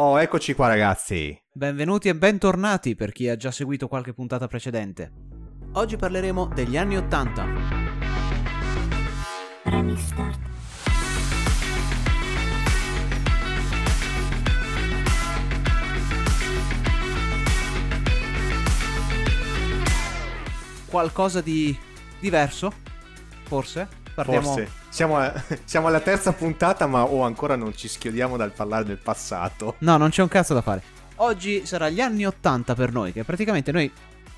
Oh, eccoci qua ragazzi. Benvenuti e bentornati per chi ha già seguito qualche puntata precedente. Oggi parleremo degli anni Ottanta. Restart. Qualcosa di diverso? Forse? Partiamo... Forse. Siamo, a- siamo alla terza puntata, ma oh, ancora non ci schiodiamo dal parlare del passato. No, non c'è un cazzo da fare. Oggi sarà gli anni 80 per noi, che praticamente noi,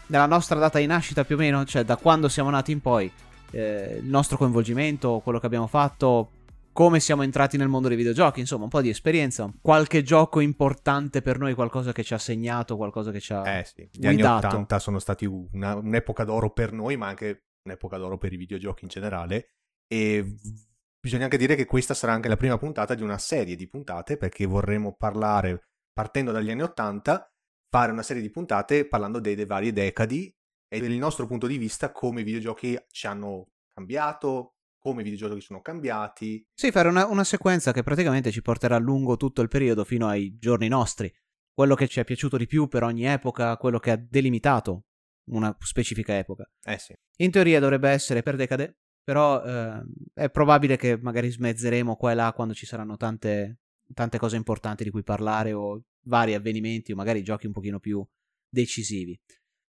nella nostra data di nascita più o meno, cioè da quando siamo nati in poi, eh, il nostro coinvolgimento, quello che abbiamo fatto, come siamo entrati nel mondo dei videogiochi, insomma, un po' di esperienza, qualche gioco importante per noi, qualcosa che ci ha segnato, qualcosa che ci ha Eh sì, gli anni guidato. 80 sono stati una- un'epoca d'oro per noi, ma anche un'epoca d'oro per i videogiochi in generale. E bisogna anche dire che questa sarà anche la prima puntata di una serie di puntate, perché vorremmo parlare, partendo dagli anni 80, fare una serie di puntate parlando delle varie decadi e del nostro punto di vista come i videogiochi ci hanno cambiato, come i videogiochi sono cambiati. Sì, fare una, una sequenza che praticamente ci porterà lungo tutto il periodo fino ai giorni nostri. Quello che ci è piaciuto di più per ogni epoca, quello che ha delimitato una specifica epoca. Eh sì. In teoria dovrebbe essere per decade, però eh, è probabile che magari smezzeremo qua e là quando ci saranno tante, tante cose importanti di cui parlare o vari avvenimenti o magari giochi un pochino più decisivi.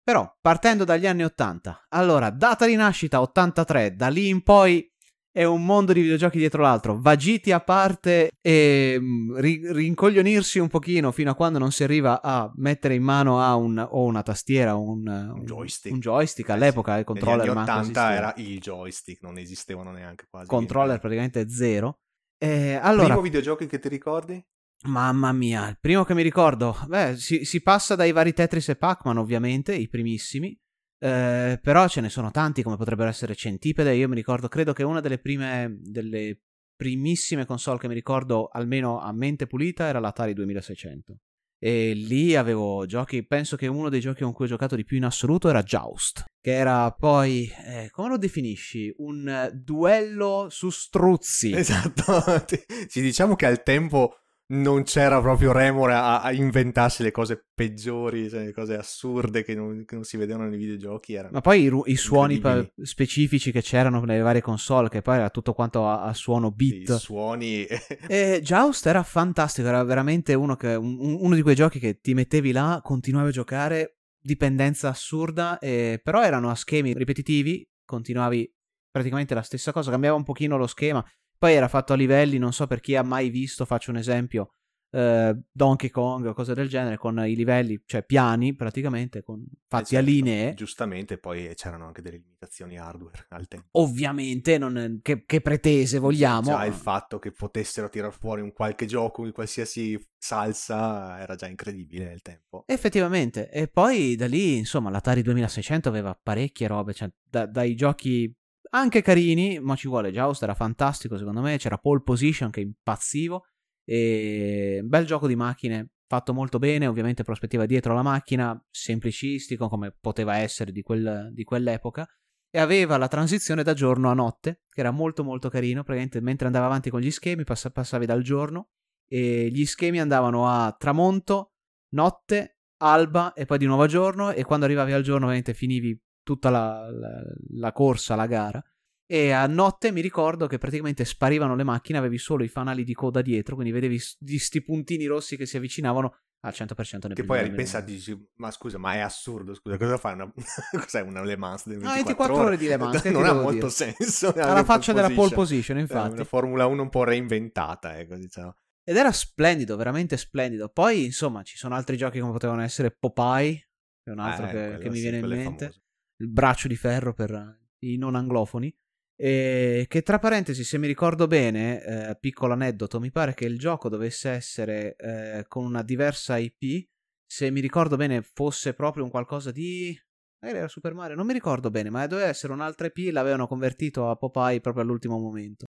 Però, partendo dagli anni 80, allora, data di nascita 83, da lì in poi è un mondo di videogiochi dietro l'altro, vagiti a parte e mm, ri- rincoglionirsi un pochino fino a quando non si arriva a mettere in mano a un, o una tastiera o un, un- joystick. un joystick. Eh all'epoca sì. il controller Negli anni manco 80 esisteva. era il joystick, non esistevano neanche quasi. controller praticamente zero. E Allora, allora, Primo videogiochi che ti ricordi? mamma mia, il primo che mi ricordo, beh, si, si passa dai vari Tetris e Pac-Man, ovviamente, i primissimi. Eh, però ce ne sono tanti, come potrebbero essere Centipede. Io mi ricordo, credo che una delle prime, delle primissime console che mi ricordo, almeno a mente pulita, era l'Atari 2600. E lì avevo giochi, penso che uno dei giochi con cui ho giocato di più in assoluto era Joust, che era poi, eh, come lo definisci? Un duello su struzzi. Esatto. Ci diciamo che al tempo non c'era proprio remore a, a inventarsi le cose peggiori, cioè le cose assurde che non, che non si vedevano nei videogiochi. Erano... Ma poi i, i suoni pa- specifici che c'erano nelle varie console, che poi era tutto quanto a, a suono i beat. suoni E Joust era fantastico, era veramente uno, che- un- uno di quei giochi che ti mettevi là, continuavi a giocare, dipendenza assurda, e- però erano a schemi ripetitivi, continuavi praticamente la stessa cosa, cambiava un pochino lo schema, poi era fatto a livelli, non so per chi ha mai visto, faccio un esempio, eh, Donkey Kong o cose del genere, con i livelli, cioè piani praticamente, con- fatti Eh, a certo, linee. Giustamente, poi c'erano anche delle limitazioni hardware al tempo. Ovviamente, non, che, che pretese vogliamo. Già il fatto che potessero tirar fuori un qualche gioco di qualsiasi salsa era già incredibile nel tempo. Effettivamente, e poi da lì, insomma, l'Atari 2600 aveva parecchie robe, cioè, da- dai giochi anche carini, ma ci vuole, Joust era fantastico secondo me, c'era Pole Position che impazzivo, e bel gioco di macchine fatto molto bene, ovviamente prospettiva dietro la macchina, semplicistico come poteva essere di, quel- di quell'epoca, e aveva la transizione da giorno a notte, che era molto molto carino, praticamente mentre andava avanti con gli schemi pass- passavi dal giorno, e gli schemi andavano a tramonto, notte, alba e poi di nuovo giorno. E quando arrivavi al giorno ovviamente finivi tutta la, la- la corsa, la gara e a notte mi ricordo che praticamente sparivano le macchine, avevi solo i fanali di coda dietro, quindi vedevi s- di sti puntini rossi che si avvicinavano al 100% ne Che poi a prendevi ripensare meno. dici, ma scusa, ma è assurdo, scusa, cosa fai? Una... Cos'è una Le Mans del No, 24, 24 ore di Le Mans, non ha molto dire? senso. Alla faccia della pole position. position, È infatti. una Formula 1 un po' reinventata, ecco, diciamo. Ed era splendido, veramente splendido. Poi, insomma, ci sono altri giochi come potevano essere Popeye, che è un altro Eh, che, che mi viene in mente. famoso. Il braccio di ferro per i non anglofoni. E che tra parentesi, se mi ricordo bene, eh, piccolo aneddoto, mi pare che il gioco dovesse essere eh, con una diversa IP. Se mi ricordo bene, fosse proprio un qualcosa di. Magari era Super Mario, non mi ricordo bene, ma doveva essere un'altra IP. L'avevano convertito a Popeye proprio all'ultimo momento.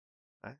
Eh.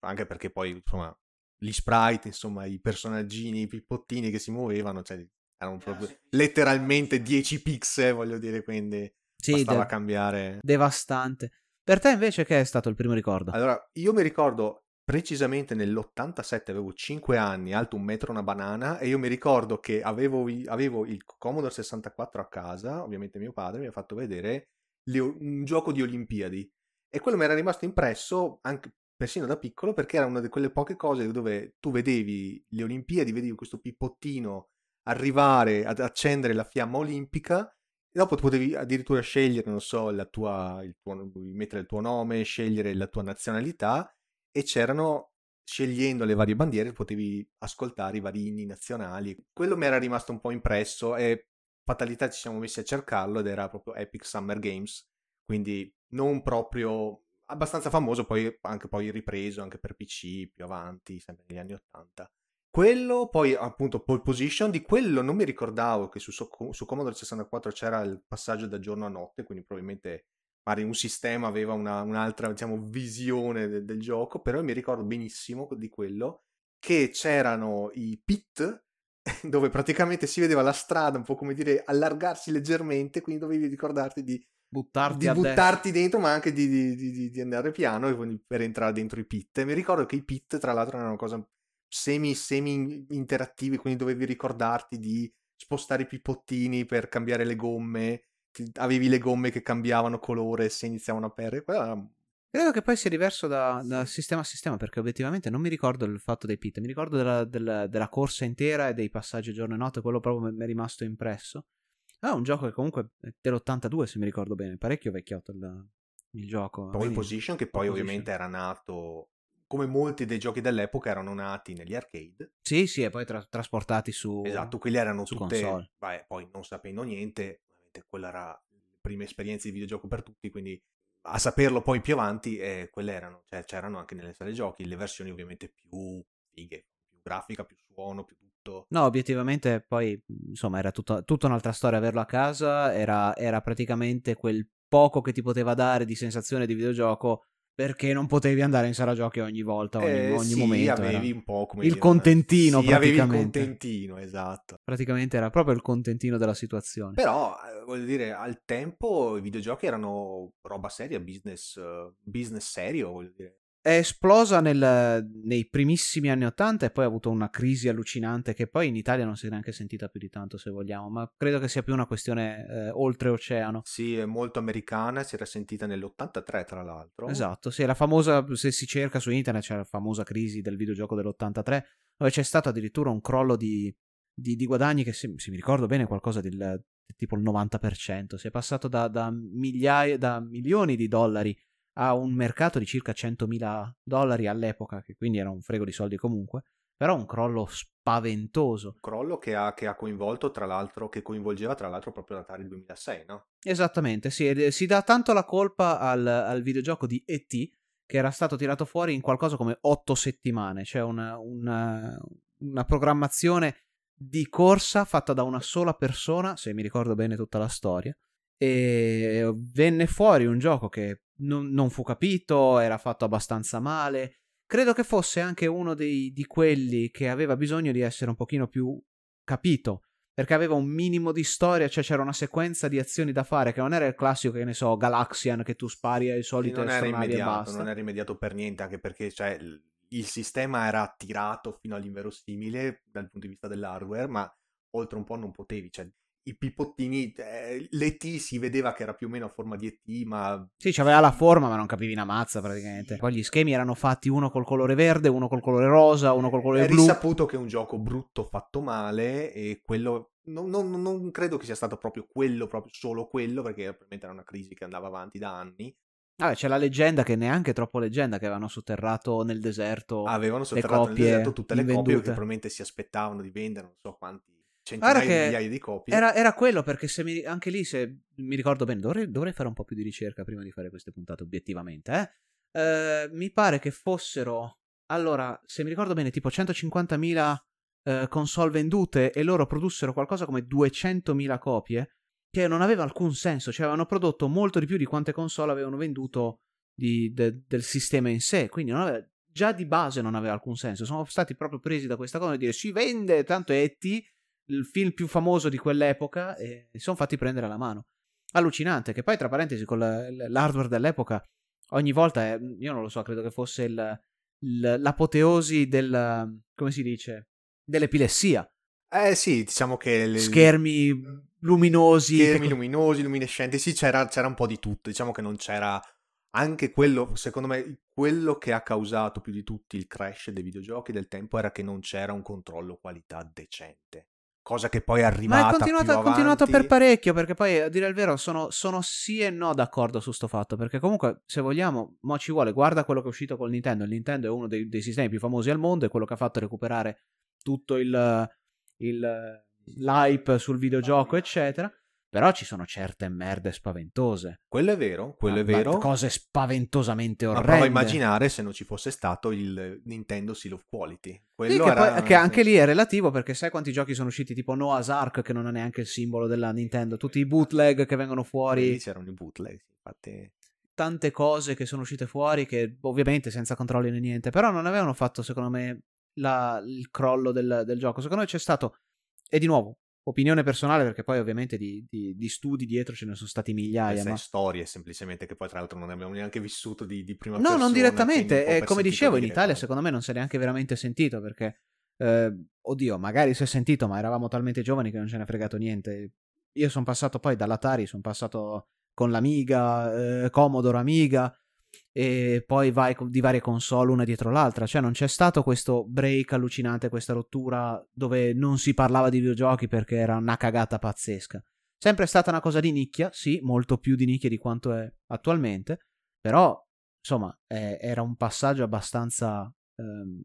Anche perché poi, insomma, gli sprite, insomma, i personaggini, i pippottini che si muovevano, cioè, erano proprio letteralmente 10 pixel, voglio dire, quindi Sì, bastava de- cambiare. devastante. Per te invece che è stato il primo ricordo? Allora, io mi ricordo precisamente nell'87 avevo 5 anni, alto un metro una banana e io mi ricordo che avevo, avevo il Commodore 64 a casa, ovviamente mio padre mi ha fatto vedere le, un gioco di Olimpiadi e quello mi era rimasto impresso anche persino da piccolo perché era una di quelle poche cose dove tu vedevi le Olimpiadi, vedevi questo pippottino arrivare ad accendere la fiamma olimpica e dopo potevi addirittura scegliere, non so, la tua, il tuo, mettere il tuo nome, scegliere la tua nazionalità e c'erano, scegliendo le varie bandiere, potevi ascoltare i vari inni nazionali. Quello mi era rimasto un po' impresso e fatalità ci siamo messi a cercarlo ed era proprio Epic Summer Games, quindi non proprio abbastanza famoso, poi anche poi ripreso anche per PC più avanti, sempre negli anni 80. Quello, poi appunto pole position, di quello non mi ricordavo che su, su Commodore 64 c'era il passaggio da giorno a notte, quindi probabilmente magari un sistema aveva una, un'altra diciamo, visione de, del gioco, però mi ricordo benissimo di quello che c'erano i pit dove praticamente si vedeva la strada un po' come dire allargarsi leggermente, quindi dovevi ricordarti di buttarti, di buttarti dentro, ma anche di, di, di, di, andare piano per entrare dentro i pit. E mi ricordo che i pit, tra l'altro, erano una cosa semi, semi interattivi, quindi dovevi ricordarti di spostare i pipottini per cambiare le gomme, avevi le gomme che cambiavano colore se iniziavano a perdere. Quella Credo che poi sia diverso da, da, sistema a sistema perché obiettivamente non mi ricordo il fatto dei pit, mi ricordo della, della, della corsa intera e dei passaggi giorno e notte, quello proprio mi è rimasto impresso. Ah, un gioco che comunque è dell'82 se mi ricordo bene, parecchio vecchiotto il, il gioco. Pole Position che poi position. ovviamente era nato come molti dei giochi dell'epoca erano nati negli arcade. Sì, sì, e poi tra- trasportati su Esatto, quelli erano su tutte console. Vai, poi non sapendo niente, ovviamente quella era la prima esperienza di videogioco per tutti, quindi a saperlo poi più avanti eh, quelle erano, cioè c'erano anche nelle sale giochi le versioni ovviamente più fighe, più grafica, più suono, più tutto. No, obiettivamente poi insomma era tutta, tutta un'altra storia averlo a casa, era, era praticamente quel poco che ti poteva dare di sensazione di videogioco perché non potevi andare in sala giochi ogni volta, ogni, eh, ogni sì, momento. avevi un po' come il dire, contentino. Sì, avevi il contentino, esatto. Praticamente era proprio il contentino della situazione. Però, eh, voglio dire, al tempo i videogiochi erano roba seria, business, uh, business serio, voglio dire è esplosa nel, nei primissimi anni Ottanta e poi ha avuto una crisi allucinante che poi in Italia non si è neanche sentita più di tanto se vogliamo, ma credo che sia più una questione eh, oltreoceano. Sì, è molto americana, si era sentita nell'83 tra l'altro. Esatto, sì, la famosa, se si cerca su internet c'è la famosa crisi del videogioco dell'83 dove c'è stato addirittura un crollo di, di, di guadagni che se, se, mi ricordo bene qualcosa del tipo il 90%, si è passato da, da migliaia, da milioni di dollari a un mercato di circa 100.000 dollari all'epoca, che quindi era un frego di soldi comunque, però un crollo spaventoso. Un crollo che ha, che ha coinvolto tra l'altro, che coinvolgeva tra l'altro proprio l'Atari 2006, no? Esattamente, sì, si dà tanto la colpa al, al videogioco di E.T., che era stato tirato fuori in qualcosa come otto settimane, cioè una, una, una programmazione di corsa fatta da una sola persona, se mi ricordo bene tutta la storia, e venne fuori un gioco che non, non fu capito, era fatto abbastanza male. Credo che fosse anche uno dei, di quelli che aveva bisogno di essere un pochino più capito, perché aveva un minimo di storia, cioè c'era una sequenza di azioni da fare che non era il classico, che ne so, Galaxian che tu spari ai soliti non era immediato, non era immediato per niente, anche perché cioè, il sistema era attirato fino all'inverosimile dal punto di vista dell'hardware, ma oltre un po' non potevi, cioè i pipottini, eh, l'ET si vedeva che era più o meno a forma di ET, ma... Sì, c'aveva la forma, ma non capivi una mazza praticamente. Poi gli schemi erano fatti uno col colore verde, uno col colore rosa, uno col colore è blu. È risaputo che è un gioco brutto fatto male e quello... Non, non, non, credo che sia stato proprio quello, proprio solo quello, perché probabilmente era una crisi che andava avanti da anni. Ah, c'è la leggenda che neanche troppo leggenda che avevano sotterrato nel deserto. Avevano sotterrato nel deserto tutte le invendute. copie che probabilmente si aspettavano di vendere, non so quanti centinaia di migliaia di copie. Era, era quello perché se mi, anche lì, se mi ricordo bene, dovrei, dovrei, fare un po' più di ricerca prima di fare queste puntate, obiettivamente. Eh? Eh, mi pare che fossero, allora, se mi ricordo bene, tipo 150.000 eh, console vendute e loro produssero qualcosa come 200.000 copie, che non aveva alcun senso, cioè avevano prodotto molto di più di quante console avevano venduto di, de, del sistema in sé, quindi aveva, già di base non aveva alcun senso. Sono stati proprio presi da questa cosa e dire si vende, tanto è ET il film più famoso di quell'epoca e si sono fatti prendere alla mano. Allucinante, che poi tra parentesi con l'hardware dell'epoca ogni volta, è, io non lo so, credo che fosse il, l'apoteosi del... come si dice? Dell'epilessia. Eh sì, diciamo che... Le... Schermi luminosi. Schermi luminosi, luminescenti, sì, c'era, c'era un po' di tutto. Diciamo che non c'era anche quello, secondo me, quello che ha causato più di tutti il crash dei videogiochi del tempo era che non c'era un controllo qualità decente. Cosa che poi è arrivata Ma è continuato, continuato per parecchio, perché poi, a dire il vero, sono, sono, sì e no d'accordo su sto fatto, perché comunque, se vogliamo, mo ci vuole, guarda quello che è uscito col Nintendo. Il Nintendo è uno dei, dei sistemi più famosi al mondo, è quello che ha fatto recuperare tutto il, il l'hype sul videogioco, eccetera. Però ci sono certe merde spaventose. Quello è vero, quello ah, è vero. Cose spaventosamente orrende. Ma prova a immaginare se non ci fosse stato il Nintendo Seal of Quality. Quello sì, che, era... poi, che anche lì è relativo perché sai quanti giochi sono usciti tipo Noah's Ark che non ha neanche il simbolo della Nintendo. Tutti i bootleg che vengono fuori. Lì c'erano i bootleg, infatti tante cose che sono uscite fuori che ovviamente senza controlli né niente, però non avevano fatto secondo me la, il crollo del, del, gioco. Secondo me c'è stato, e di nuovo, opinione personale perché poi ovviamente di, di, di studi dietro ce ne sono stati migliaia. Ma... storie semplicemente che poi tra l'altro non abbiamo neanche vissuto di, di prima no, persona. No, non direttamente, eh, come dicevo in Italia secondo me non si è neanche veramente sentito perché, eh, oddio, magari si è sentito ma eravamo talmente giovani che non ce ne è fregato niente. Io sono passato poi dall'Atari, sono passato con l'Amiga, eh, Commodore Amiga, e poi vai di varie console una dietro l'altra. Cioè, non c'è stato questo break allucinante, questa rottura dove non si parlava di videogiochi perché era una cagata pazzesca. Sempre stata una cosa di nicchia, sì, molto più di nicchia di quanto è attualmente, però insomma è, era un passaggio abbastanza ehm,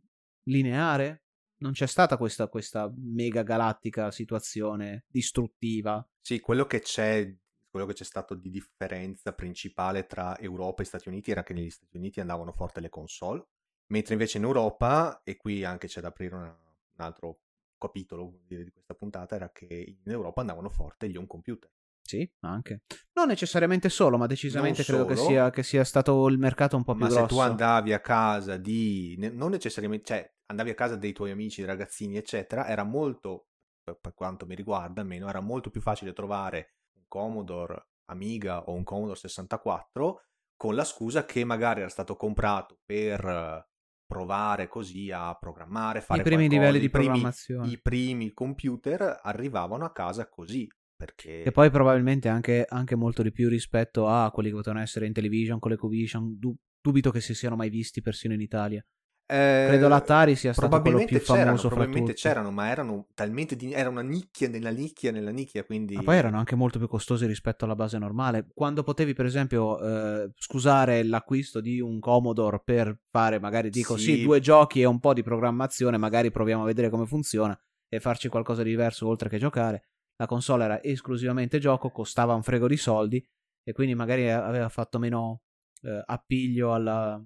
lineare. Non c'è stata questa, questa mega galattica situazione distruttiva. Sì, quello che c'è quello che c'è stato di differenza principale tra Europa e Stati Uniti era che negli Stati Uniti andavano forte le console, mentre invece in Europa, e qui anche c'è da aprire una, un altro capitolo di questa puntata, era che in Europa andavano forte gli home computer. Sì, anche. Non necessariamente solo, ma decisamente credo che sia, che sia, stato il mercato un po' più ma grosso. Ma se tu andavi a casa di... non necessariamente... cioè, andavi a casa dei tuoi amici, dei ragazzini, eccetera, era molto, per quanto mi riguarda almeno, era molto più facile trovare Commodore Amiga o un Commodore 64 con la scusa che magari era stato comprato per provare così a programmare, fare i primi qualcosa. livelli di primi, programmazione. I primi computer arrivavano a casa così. Perché... E poi probabilmente anche, anche, molto di più rispetto a quelli che potevano essere in television, con l'Ecovision. dubito che si siano mai visti persino in Italia. Eh, Credo l'Atari sia stato quello più famoso Probabilmente c'erano, ma erano talmente di... era una nicchia nella nicchia nella nicchia, quindi... Ma poi erano anche molto più costosi rispetto alla base normale. Quando potevi, per esempio, eh, scusare l'acquisto di un Commodore per fare, magari dico, sì. sì, due giochi e un po' di programmazione, magari proviamo a vedere come funziona e farci qualcosa di diverso oltre che giocare. La console era esclusivamente gioco, costava un frego di soldi e quindi magari aveva fatto meno eh, appiglio alla,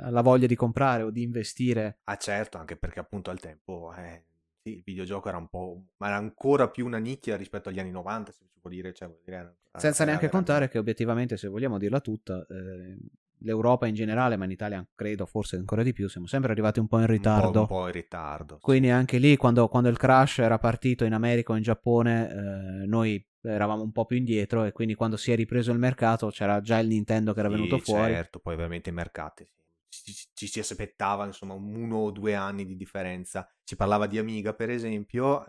alla voglia di comprare o di investire. Ah certo, anche perché appunto al tempo eh, sì, il videogioco era un po', ma era ancora più una nicchia rispetto agli anni 90, se si può dire. Cioè, dire era, Senza neanche era, contare che obiettivamente, se vogliamo dirla tutta, eh, l'Europa in generale, ma in Italia credo forse ancora di più, siamo sempre arrivati un po' in ritardo. Un po', un po in ritardo. Quindi anche lì, quando, quando, il crash era partito in America o in Giappone, eh, noi eravamo un po' più indietro e quindi quando si è ripreso il mercato c'era già il Nintendo che era sì, venuto fuori. Certo, poi ovviamente i mercati ci, ci, si aspettava insomma uno o due anni di differenza. Si parlava di Amiga, per esempio.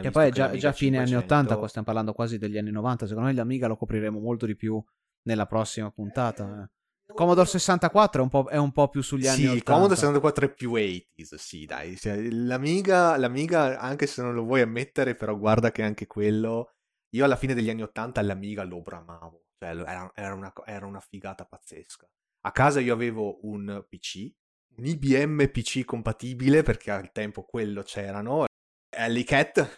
che poi è già, già fine 500... anni 80, qua stiamo parlando quasi degli anni 90. Secondo me l'Amiga lo copriremo molto di più nella prossima puntata. Eh. Commodore 64 è un, po', è un po' più sugli anni sì, 80. Sì, Commodore 64 è più 80s, sì, dai. L'Amiga, l'Amiga, anche se non lo vuoi ammettere, però guarda che anche quello... Io alla fine degli anni 80 l'Amiga lo bramavo. Cioè, era, era, una, era una figata pazzesca. A casa io avevo un PC, un IBM PC compatibile, perché al tempo quello c'erano, Alleycat,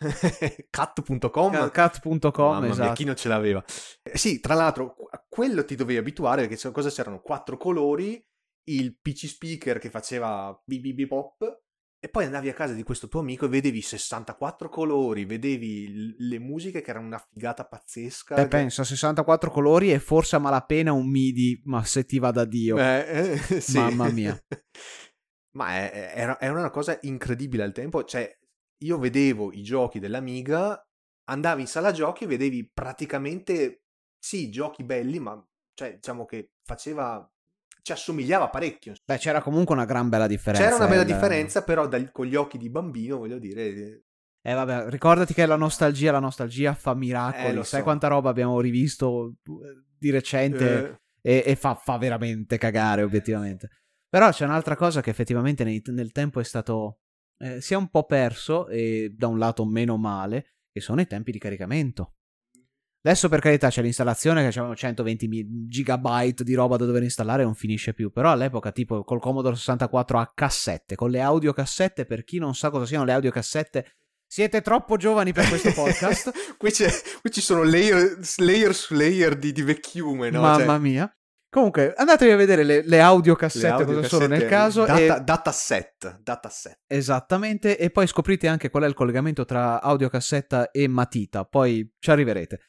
cat.com cat.com esatto. mia, chi non ce l'aveva eh, sì tra l'altro a quello ti dovevi abituare perché cosa c'erano quattro colori il PC speaker che faceva bip pop e poi andavi a casa di questo tuo amico e vedevi 64 colori, vedevi le musiche che erano una figata pazzesca. E pensa, 64 colori e forse a malapena un MIDI, ma se ti va da Dio. Eh, eh, sì. Mamma mia. ma è, era, era, una cosa incredibile al tempo. Cioè, io vedevo i giochi dell'Amiga, andavi in sala giochi e vedevi praticamente, sì, giochi belli, ma cioè, diciamo che faceva ci assomigliava parecchio. Beh, c'era comunque una gran bella differenza. C'era una bella il... differenza, però dal, con gli occhi di bambino, voglio dire... Eh vabbè, ricordati che la nostalgia, la nostalgia fa miracoli. Eh, Sai so. quanta roba abbiamo rivisto eh, di recente Eh, e, e fa, fa veramente cagare, obiettivamente. Però c'è un'altra cosa che effettivamente nei- nel tempo è stato... eh, si è un po' perso e da un lato meno male, che sono i tempi di caricamento. Adesso per carità c'è l'installazione che avevamo 120 mi- gigabyte di roba da dover installare e non finisce più. Però all'epoca tipo col Commodore 64 a cassette, con le audiocassette, per chi non sa cosa siano le audiocassette, siete troppo giovani per questo podcast. qui, c'è- qui ci sono layer, layer su layer di, di vecchiume, no? Mamma Cioè, mia. Comunque, andatevi a vedere le, le audiocassette le cosa sono nel caso. Data, e- dataset, dataset. Esattamente, e poi scoprite anche qual è il collegamento tra audiocassetta e matita, poi ci arriverete.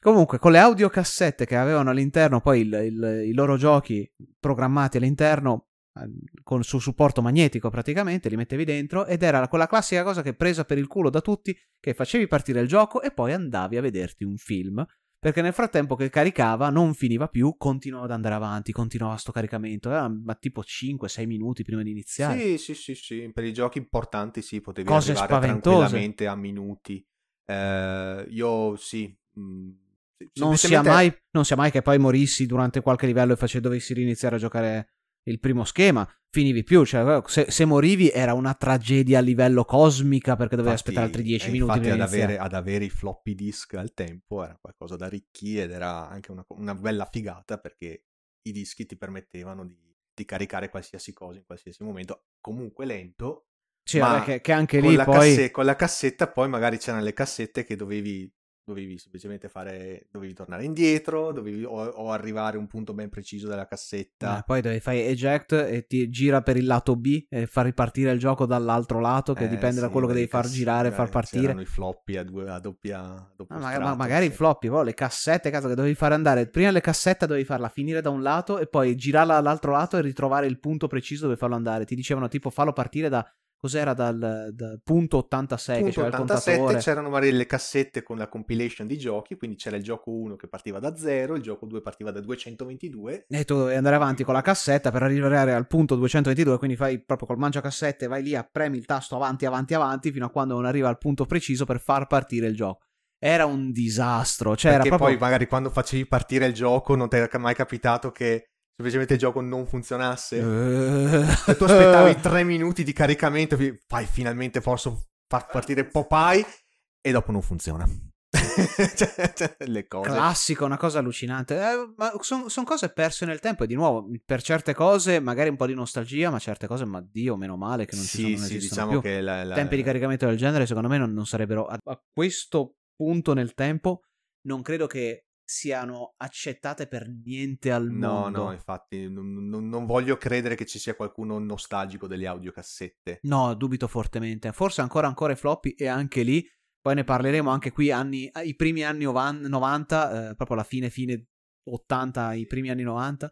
Comunque, con le audiocassette che avevano all'interno poi il- il- i loro giochi programmati all'interno, eh, con su supporto magnetico praticamente, li mettevi dentro ed era quella classica cosa che presa per il culo da tutti, che facevi partire il gioco e poi andavi a vederti un film. Perché nel frattempo che caricava non finiva più, continuava ad andare avanti, continuava sto caricamento, era ma tipo 5-6 minuti prima di iniziare. Sì, sì, sì, sì, per i giochi importanti sì, potevi Cose arrivare spaventose. tranquillamente a minuti. Eh, io sì. mm, sì, non sia, mai, non sia mai che poi morissi durante qualche livello e face, dovessi riniziare a giocare il primo schema, finivi più. Cioè, se, se morivi era una tragedia a livello cosmica perché dovevi Infatti- aspettare altri 10 eh, minuti Infatti, ad avere, ad avere i floppy disk al tempo era qualcosa da ricchi ed era anche una, una bella figata perché i dischi ti permettevano di, di caricare qualsiasi cosa in qualsiasi momento, comunque lento. Sì, ma che, che anche con, lì la poi... casse- con la cassetta poi magari c'erano le cassette che dovevi, dovevi semplicemente fare, dovevi tornare indietro, dovevi o, o arrivare a un punto ben preciso della cassetta. eh, poi dovevi fare eject e ti gira per il lato B e far ripartire il gioco dall'altro lato che Eh, dipende da sì, quello che devi far girare e far partire. C'erano i floppy a, due, a doppia, a doppio Ah, ma- ma- strato, magari sì. floppy, poi le cassette, cazzo, che dovevi fare andare. Prima le cassette dovevi farla finire da un lato e poi girarla dall'altro lato e ritrovare il punto preciso dove farlo andare. Ti dicevano tipo fallo partire da. Cos'era dal, da punto 86 che Punto c'era il 87 contatore. c'erano magari le cassette con la compilation di giochi, quindi c'era il gioco 1 che partiva da 0, il gioco 2 partiva da 222. E tu dovevi andare avanti con la cassetta per arrivare al punto 222. Quindi fai proprio col mangiacassette, vai lì, premi il tasto avanti, avanti, avanti, fino a quando non arriva al punto preciso per far partire il gioco. Era un disastro. Cioè, era perché proprio. poi magari quando facevi partire il gioco non ti è mai capitato che semplicemente il gioco non funzionasse. Eh. Se tu aspettavi 3 minuti di caricamento, fai finalmente posso far partire Popeye e dopo non funziona. Cioè, cioè, le cose. Classico, una cosa allucinante. Eh, ma sono cose perse nel tempo. E di nuovo, per certe cose, magari un po' di nostalgia, ma certe cose, ma Dio, meno male che non ci sono, sì, sì, diciamo più. che la, la- Tempi di caricamento del genere, secondo me, non, non sarebbero. A, a questo punto nel tempo, non credo che siano accettate per niente al No, mondo. no, infatti non, non- voglio credere che ci sia qualcuno nostalgico delle audiocassette. No, dubito fortemente. Forse ancora ancora i floppy e anche lì. Poi ne parleremo anche qui anni, i primi anni ovan- 90, eh, proprio la fine fine 80, i primi anni 90.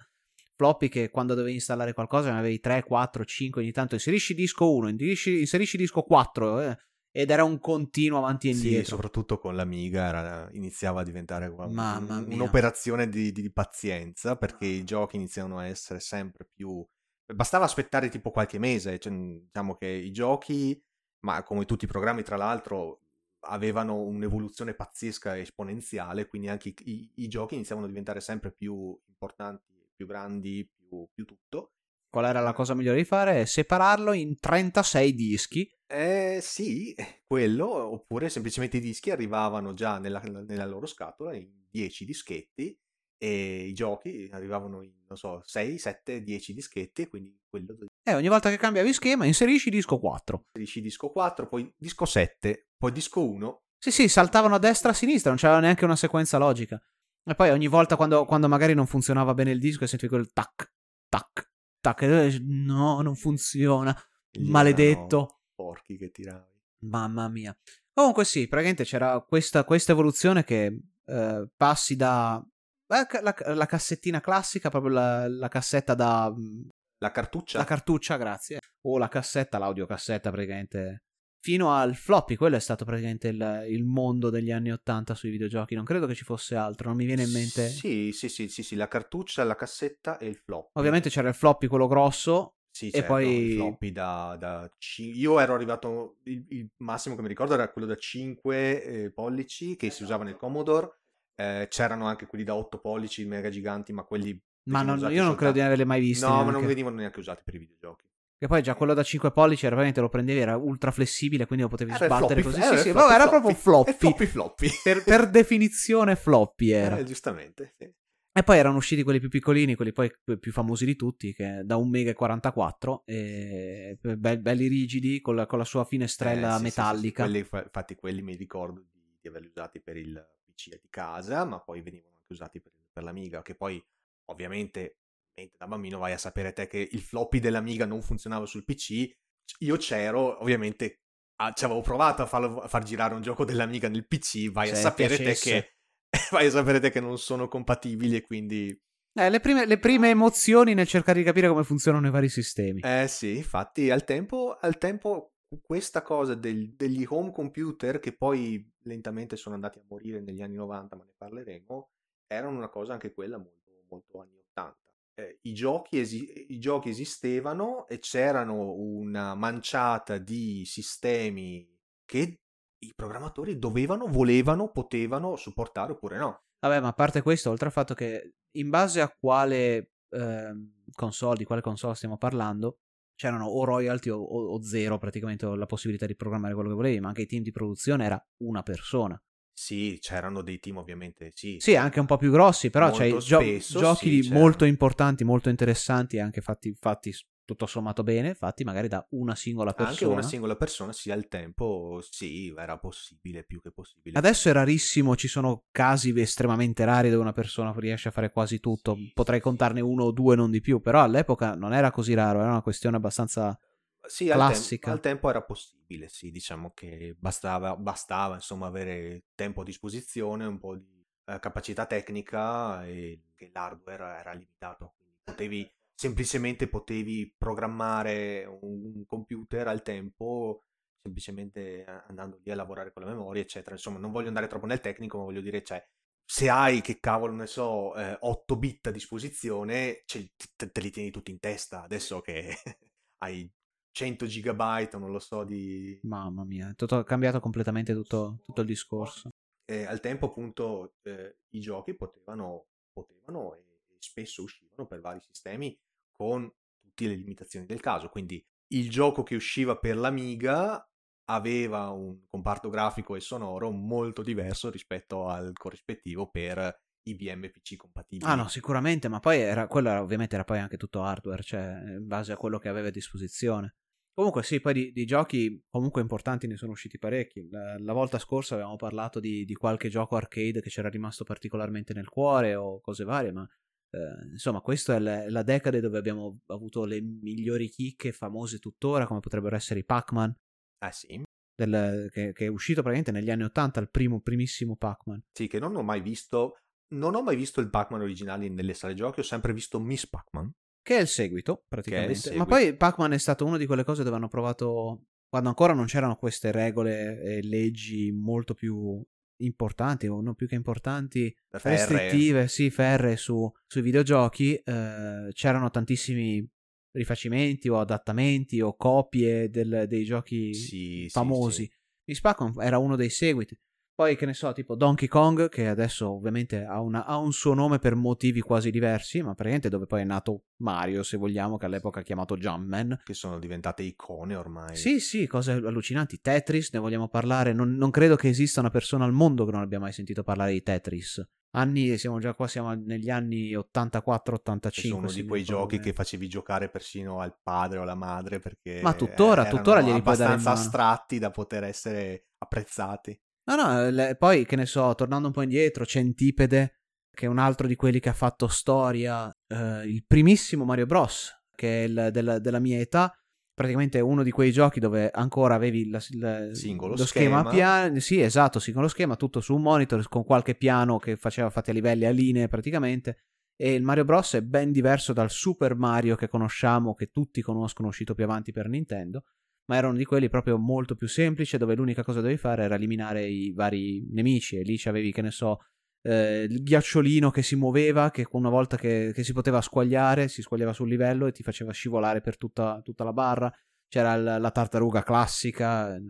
Floppy che quando dovevi installare qualcosa ne avevi 3, 4, 5, ogni tanto inserisci disco 1, inserisci, inserisci disco 4 eh, ed era un continuo avanti e Sì, indietro. soprattutto con l'Amiga era- iniziava a diventare un- Mamma mia. un'operazione di, di pazienza perché i giochi iniziavano a essere sempre più... Bastava aspettare tipo qualche mese, cioè, diciamo che i giochi, ma come tutti i programmi tra l'altro, avevano un'evoluzione pazzesca e esponenziale, quindi anche i, i- i giochi iniziavano a diventare sempre più importanti, più grandi, più, più tutto. Qual era la cosa migliore di fare? Separarlo in 36 dischi. Eh sì, quello, oppure semplicemente i dischi arrivavano già nella, nella loro scatola in 10 dischetti e i giochi arrivavano in, non so, 6, 7, 10 dischetti e quindi quello E ogni volta che cambiavi schema inserisci disco 4. inserisci disco 4, poi disco 7, poi disco 1. Sì, sì, saltavano a destra e a sinistra, non c'era neanche una sequenza logica. E poi ogni volta quando, quando magari non funzionava bene il disco sentivi quel tac, tac, tac, no, non funziona, maledetto. Porchi che tiravi. Mamma mia. Comunque sì, praticamente c'era questa, questa evoluzione che eh, passi da... La, la- la cassettina classica, proprio la, la cassetta da... La cartuccia? La cartuccia, grazie. O la cassetta, l'audiocassetta praticamente fino al floppy, quello è stato praticamente il, il, mondo degli anni 80 sui videogiochi, non credo che ci fosse altro, non mi viene in mente. Sì, sì, sì, sì, sì la cartuccia, la cassetta e il floppy. Ovviamente c'era il floppy, quello grosso. Sì, e certo, poi il floppy da, da c- io ero arrivato il, il, massimo che mi ricordo era quello da 5 eh, pollici che si usava nel Commodore. Eh, c'erano anche quelli da 8 pollici mega giganti, ma quelli ma non, io non credo di averli mai visti. No, neanche. ma non venivano neanche usati per i videogiochi. Che poi già quello da 5 pollici era veramente lo prendevi, era ultra flessibile, quindi lo potevi Era sbattere floppy, così. era Sì, sì, floppy, vabbè, era floppy. proprio floppy. Floppy floppy. Per, per definizione floppy era. Eh, giustamente. sì. E poi erano usciti quelli più piccolini, quelli poi più famosi di tutti, che da 1 mega e 44, e be- belli rigidi, con la, con la sua finestrella Eh, sì, sì, metallica. sì, sì. Quelli, fa- infatti quelli mi ricordo di, di averli usati per il PC di casa, ma poi venivano anche usati per, per l'Amiga, che poi ovviamente da bambino vai a sapere te che il floppy dell'Amiga non funzionava sul PC, io c'ero, ovviamente ah, ci avevo provato a, farlo- a far girare un gioco dell'Amiga nel PC, vai a piacesse. te che vai a sapere te che non sono compatibili e quindi Eh, le, prime, le prime emozioni nel cercare di capire come funzionano i vari sistemi. Eh sì, infatti al tempo, al tempo questa cosa del- degli home computer che poi lentamente sono andati a morire negli anni 90, ma ne parleremo, erano una cosa anche quella molto, molto anni 80. Eh, i, giochi esi- I giochi esistevano e c'erano una manciata di sistemi che i programmatori dovevano, volevano, potevano supportare oppure no. Vabbè, ma a parte questo, oltre al fatto che in base a quale ehm, console, di quale console stiamo parlando, c'erano o royalty o, o- o zero praticamente la possibilità di programmare quello che volevi, ma anche i team di produzione era una persona. Sì, c'erano dei team ovviamente, sì. Sì, anche un po' più grossi, però Molto c'hai gio- spesso, giochi sì, molto importanti, molto interessanti, e anche fatti, fatti tutto sommato bene, fatti magari da una singola persona. Anche una singola persona, sì, al tempo, sì, era possibile, più che possibile. Adesso è rarissimo, ci sono casi estremamente rari dove una persona riesce a fare quasi tutto. Sì, Potrei sì, contarne uno o due, non di più, però all'epoca non era così raro, era una questione abbastanza... Sì, al, tem- classica. al tempo era possibile, sì, diciamo che bastava, bastava, insomma, avere tempo a disposizione, un po' di eh, capacità tecnica e che l'hardware era limitato, quindi potevi, semplicemente potevi programmare un, computer al tempo semplicemente andando lì a lavorare con la memoria, eccetera. Insomma, non voglio andare troppo nel tecnico, ma voglio dire, cioè, se hai, che cavolo ne so, eh, 8 bit a disposizione, ce- te, te li tieni tutti in testa. Adesso che hai 100 gigabyte, non lo so, di... Mamma mia, è tutto- cambiato completamente tutto, tutto il discorso. eh, al tempo appunto eh, i giochi potevano, potevano e, e spesso uscivano per vari sistemi con tutte le limitazioni del caso. Quindi il gioco che usciva per l'Amiga aveva un comparto grafico e sonoro molto diverso rispetto al corrispettivo per IBM PC compatibili. Ah no, sicuramente, ma poi era, quello era, ovviamente era poi anche tutto hardware, cioè in base a quello che aveva a disposizione. Comunque sì, poi di, di giochi comunque importanti ne sono usciti parecchi. La, la volta scorsa avevamo parlato di, di qualche gioco arcade che c'era rimasto particolarmente nel cuore o cose varie, ma eh, insomma questa è la, la decade dove abbiamo avuto le migliori chicche famose tuttora, come potrebbero essere i Pac-Man, Ah sì? del- che, che è uscito praticamente negli anni 80, il primo, primissimo Pac-Man. Sì, che non ho mai visto... Non ho mai visto il Pac-Man originale nelle sale giochi, ho sempre visto Miss Pac-Man. Che è il seguito, praticamente. seguito. Ma poi Pac-Man è stato una di quelle cose dove hanno provato. Quando ancora non c'erano queste regole e leggi molto più importanti, o non più che importanti, Ferree. restrittive, sì, ferre su, sui videogiochi, eh, c'erano tantissimi rifacimenti o adattamenti o copie del- dei giochi Sì, sì, famosi. sì. Miss Pac-Man era uno dei seguiti. Poi, che ne so, tipo Donkey Kong, che adesso ovviamente ha, una- ha un suo nome per motivi quasi diversi, ma praticamente dove poi è nato Mario, se vogliamo, che all'epoca ha chiamato Jumpman. Che sono diventate icone ormai. Sì, sì, cose allucinanti. Tetris, ne vogliamo parlare. Non, non credo che esista una persona al mondo che non abbia mai sentito parlare di Tetris. Anni, siamo già qua, siamo negli anni 84-85. Che sono uno di quei giochi bene. che facevi giocare persino al padre o alla madre perché Ma tuttora- tuttora glieli puoi dare abbastanza astratti da poter essere apprezzati. No, no, le- poi che ne so, tornando un po' indietro, Centipede, che è un altro di quelli che ha fatto storia, eh, il primissimo Mario Bros, che è il- della, della mia età, praticamente uno di quei giochi dove ancora avevi la- il- Singolo lo schema, schema. piano, sì, esatto, singolo schema, tutto su un monitor con qualche piano che faceva fatti a livelli a linee praticamente. E il Mario Bros è ben diverso dal Super Mario che conosciamo, che tutti conoscono, uscito più avanti per Nintendo ma erano di quelli proprio molto più semplici, dove l'unica cosa che dovevi fare era eliminare i vari nemici, e lì c'avevi, che ne so, eh, il ghiacciolino che si muoveva, che una volta che, che, si poteva squagliare, si squagliava sul livello e ti faceva scivolare per tutta, tutta la barra. C'era l- la tartaruga classica e,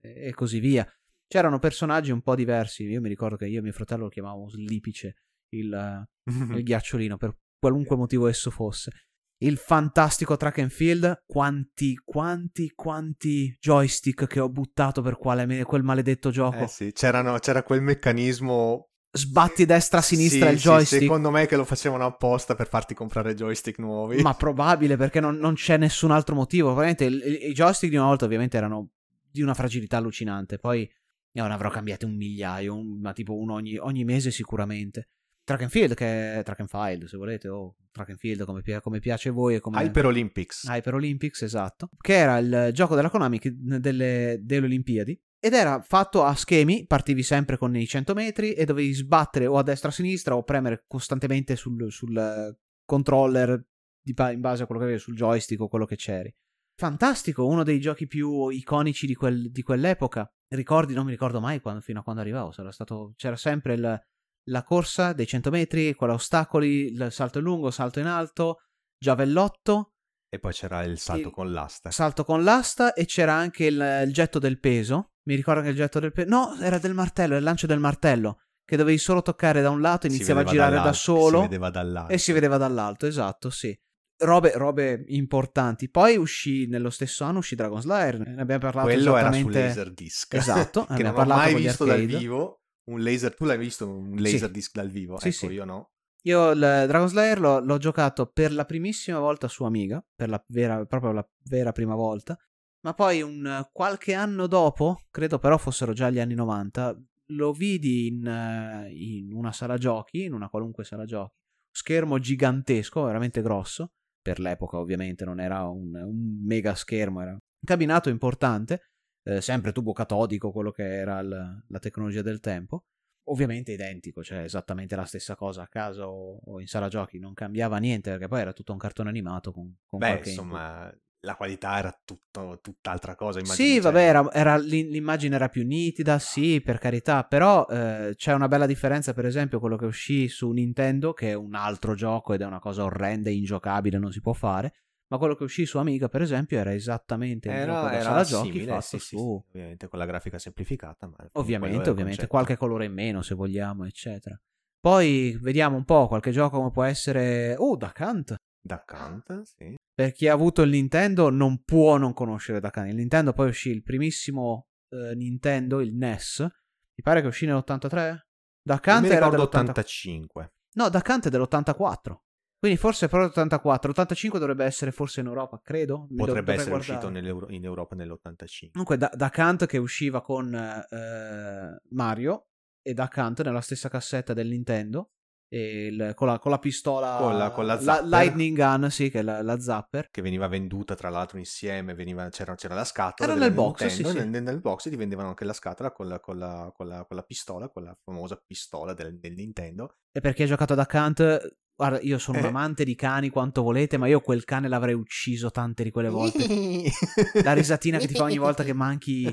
e così via. C'erano personaggi un po' diversi. Io mi ricordo che io e mio fratello lo chiamavamo Slipice, il, il ghiacciolino, per qualunque motivo esso fosse. Il fantastico track and field, quanti, quanti, quanti joystick che ho buttato per quale, quel maledetto gioco. Eh sì, c'era quel meccanismo sbatti destra-sinistra sì, il joystick. Sì, secondo me che lo facevano apposta per farti comprare joystick nuovi. Ma probabile perché non, non c'è nessun altro motivo. Probabilmente i, i joystick di una volta ovviamente erano di una fragilità allucinante. Poi io ne avrò cambiati un migliaio, un, ma tipo uno ogni, ogni, mese sicuramente. Track and Field, che è Track and Field se volete, o Track and Field come, come piace a voi. E come... Hyper Olympics. Hyper Olympics, esatto. Che era il gioco della Konami delle, delle Olimpiadi ed era fatto a schemi, partivi sempre con i 100 metri e dovevi sbattere o a destra o a sinistra o premere costantemente sul, sul controller in base a quello che avevi sul joystick o quello che c'eri. Fantastico, uno dei giochi più iconici di, quel, di quell'epoca. Ricordi, non mi ricordo mai quando, fino a quando arrivavo, stato, c'era sempre il, la corsa dei 100 metri, quella ostacoli, il salto in lungo, salto in alto, giavellotto. E poi c'era il salto il, con l'asta. Salto con l'asta e c'era anche il, il getto del peso, mi ricordo che il getto del peso. No, era del martello, il lancio del martello. Che dovevi solo toccare da un lato, iniziava a girare da solo. Si vedeva dall'alto. E si vedeva dall'alto, esatto, sì. Robe, robe, importanti. Poi uscì nello stesso anno uscì Dragon Slayer. Ne abbiamo parlato Quello esattamente... era su Laserdisc. Esatto. che non ho mai visto dal vivo. Un laser, tu l'hai visto un Laserdisc sì. dal vivo? Sì, ecco, sì. io no. Io il Dragon Slayer l'ho, l'ho, giocato per la primissima volta su Amiga, per la vera, proprio la vera prima volta. Ma poi un qualche anno dopo, credo però fossero già gli anni 90, lo vidi in, in una sala giochi, in una qualunque sala giochi, schermo gigantesco, veramente grosso, per l'epoca ovviamente non era un, un mega schermo, era un cabinato importante, eh, sempre tubo catodico, quello che era l, la tecnologia del tempo, ovviamente identico, cioè esattamente la stessa cosa a casa o, o, in sala giochi, non cambiava niente perché poi era tutto un cartone animato con, con Beh, insomma, input la qualità era tutto, tutt'altra cosa. Immagino, sì, vabbè, era, era, l'immagine era più nitida, sì, per carità, però eh, c'è una bella differenza, per esempio, quello che uscì su Nintendo, che è un altro gioco ed è una cosa orrenda, ingiocabile, non si può fare. Ma quello che uscì su Amiga, per esempio, era esattamente era, gioco da sala giochi simile, fatto sì, su... Sì, ovviamente con la grafica semplificata, ma ovviamente, ovviamente, qualche colore in meno se vogliamo, eccetera. Poi vediamo un po' qualche gioco come può essere... Oh, Duck Hunt! Duck Hunt, sì. Per chi ha avuto il Nintendo non può non conoscere Duck Hunt. Il Nintendo poi uscì il primissimo eh, Nintendo, il NES. Mi pare che uscì nell'83? Duck Hunt era dell'85. No, Duck Hunt è dell'84. Quindi forse però l'84. L'85 dovrebbe essere forse in Europa, credo. Mi Potrebbe essere guardare. uscito in Europa nell'85. Comunque, da, Duck Hunt che usciva con eh, Mario e Duck Hunt nella stessa cassetta del Nintendo. Il, con, la, con, la, pistola con la, con la, la Lightning Gun, sì, che è la, la, zapper. Che veniva venduta tra l'altro insieme, veniva, c'era, c'era, la scatola. Era nel box, Nintendo, sì, sì. Nel, nel, box ti vendevano anche la scatola con la, con la, pistola, con la famosa pistola del, del Nintendo. E per chi ha giocato ad Hunt, guarda, io sono eh. un amante di cani quanto volete, ma io quel cane l'avrei ucciso tante di quelle volte. la risatina che ti fa ogni volta che manchi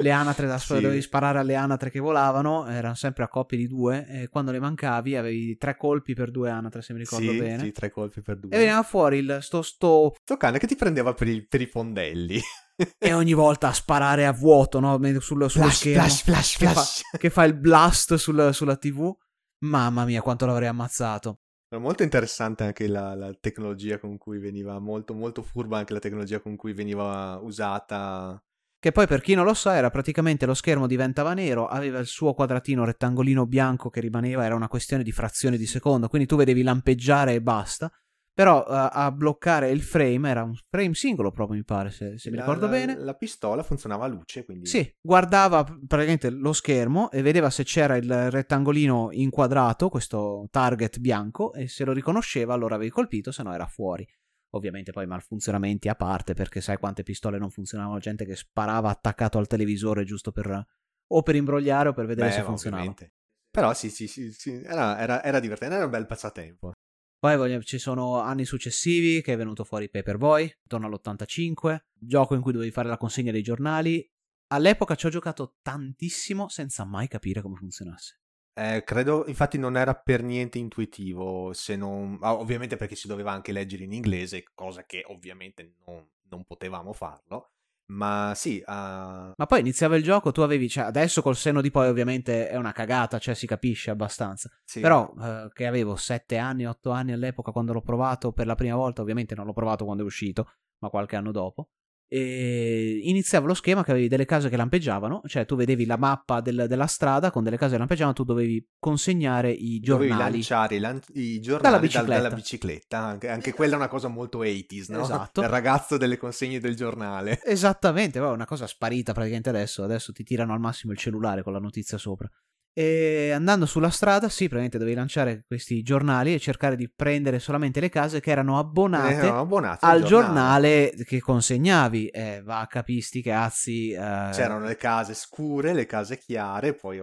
le anatre da scuola, sì. dovevi sparare alle anatre che volavano, erano sempre a coppie di due, e quando le mancavi avevi tre colpi per due anatre, se mi ricordo sì, bene. Sì, tre colpi per due. E veniva fuori il, sto, sto... sto cane che ti prendeva per i, per i fondelli. e ogni volta a sparare a vuoto, no? Sul, sullo flash, schermo. Flash, flash, che flash. Fa, che fa il blast sul, sulla TV. Mamma mia, quanto l'avrei ammazzato. Era molto interessante anche la, la, tecnologia con cui veniva, molto, molto furba anche la tecnologia con cui veniva usata. Che poi per chi non lo sa era praticamente lo schermo diventava nero, aveva il suo quadratino rettangolino bianco che rimaneva, era una questione di frazioni di secondo, quindi tu vedevi lampeggiare e basta. Però uh, a bloccare il frame era un frame singolo proprio mi pare se, se mi ricordo la, bene. La pistola funzionava a luce quindi... Sì, guardava praticamente lo schermo e vedeva se c'era il rettangolino inquadrato, questo target bianco e se lo riconosceva allora avevi colpito, se no era fuori. Ovviamente poi malfunzionamenti a parte perché sai quante pistole non funzionavano, gente che sparava attaccato al televisore giusto per o per imbrogliare o per vedere Beh, se funzionava. Ovviamente. Però sì, sì, sì, sì. Era, era, era divertente, era un bel passatempo. Poi voglio- ci sono anni successivi che è venuto fuori Paperboy, intorno all'85, gioco in cui dovevi fare la consegna dei giornali. All'epoca ci ho giocato tantissimo senza mai capire come funzionasse. Eh, credo, infatti non era per niente intuitivo, se non... ah, ovviamente perché si doveva anche leggere in inglese, cosa che ovviamente non, non potevamo farlo. Ma sì, ah, Ma poi iniziava il gioco, tu avevi, cioè adesso col senno di poi ovviamente è una cagata, cioè si capisce abbastanza. sì. Però eh, che avevo 7 anni, 8 anni all'epoca quando l'ho provato per la prima volta, ovviamente non l'ho provato quando è uscito, ma qualche anno dopo. Iniziava lo schema che avevi delle case che lampeggiavano, cioè tu vedevi la mappa del- della strada con delle case che lampeggiavano, tu dovevi consegnare i dovevi giornali. lanciare i, lan- i giornali Dalla dal- bicicletta. dalla bicicletta. Anche, anche quella è una cosa molto 80s, no? Esatto. Il ragazzo delle consegne del giornale. Esattamente, è una cosa sparita praticamente adesso. Adesso ti tirano al massimo il cellulare con la notizia sopra. E andando sulla strada, sì, praticamente dovevi lanciare questi giornali e cercare di prendere solamente le case che erano abbonate Erano abbonati al giornale che consegnavi. Eh, va capisti, cazzi. eh, C'erano le case scure, le case chiare, poi...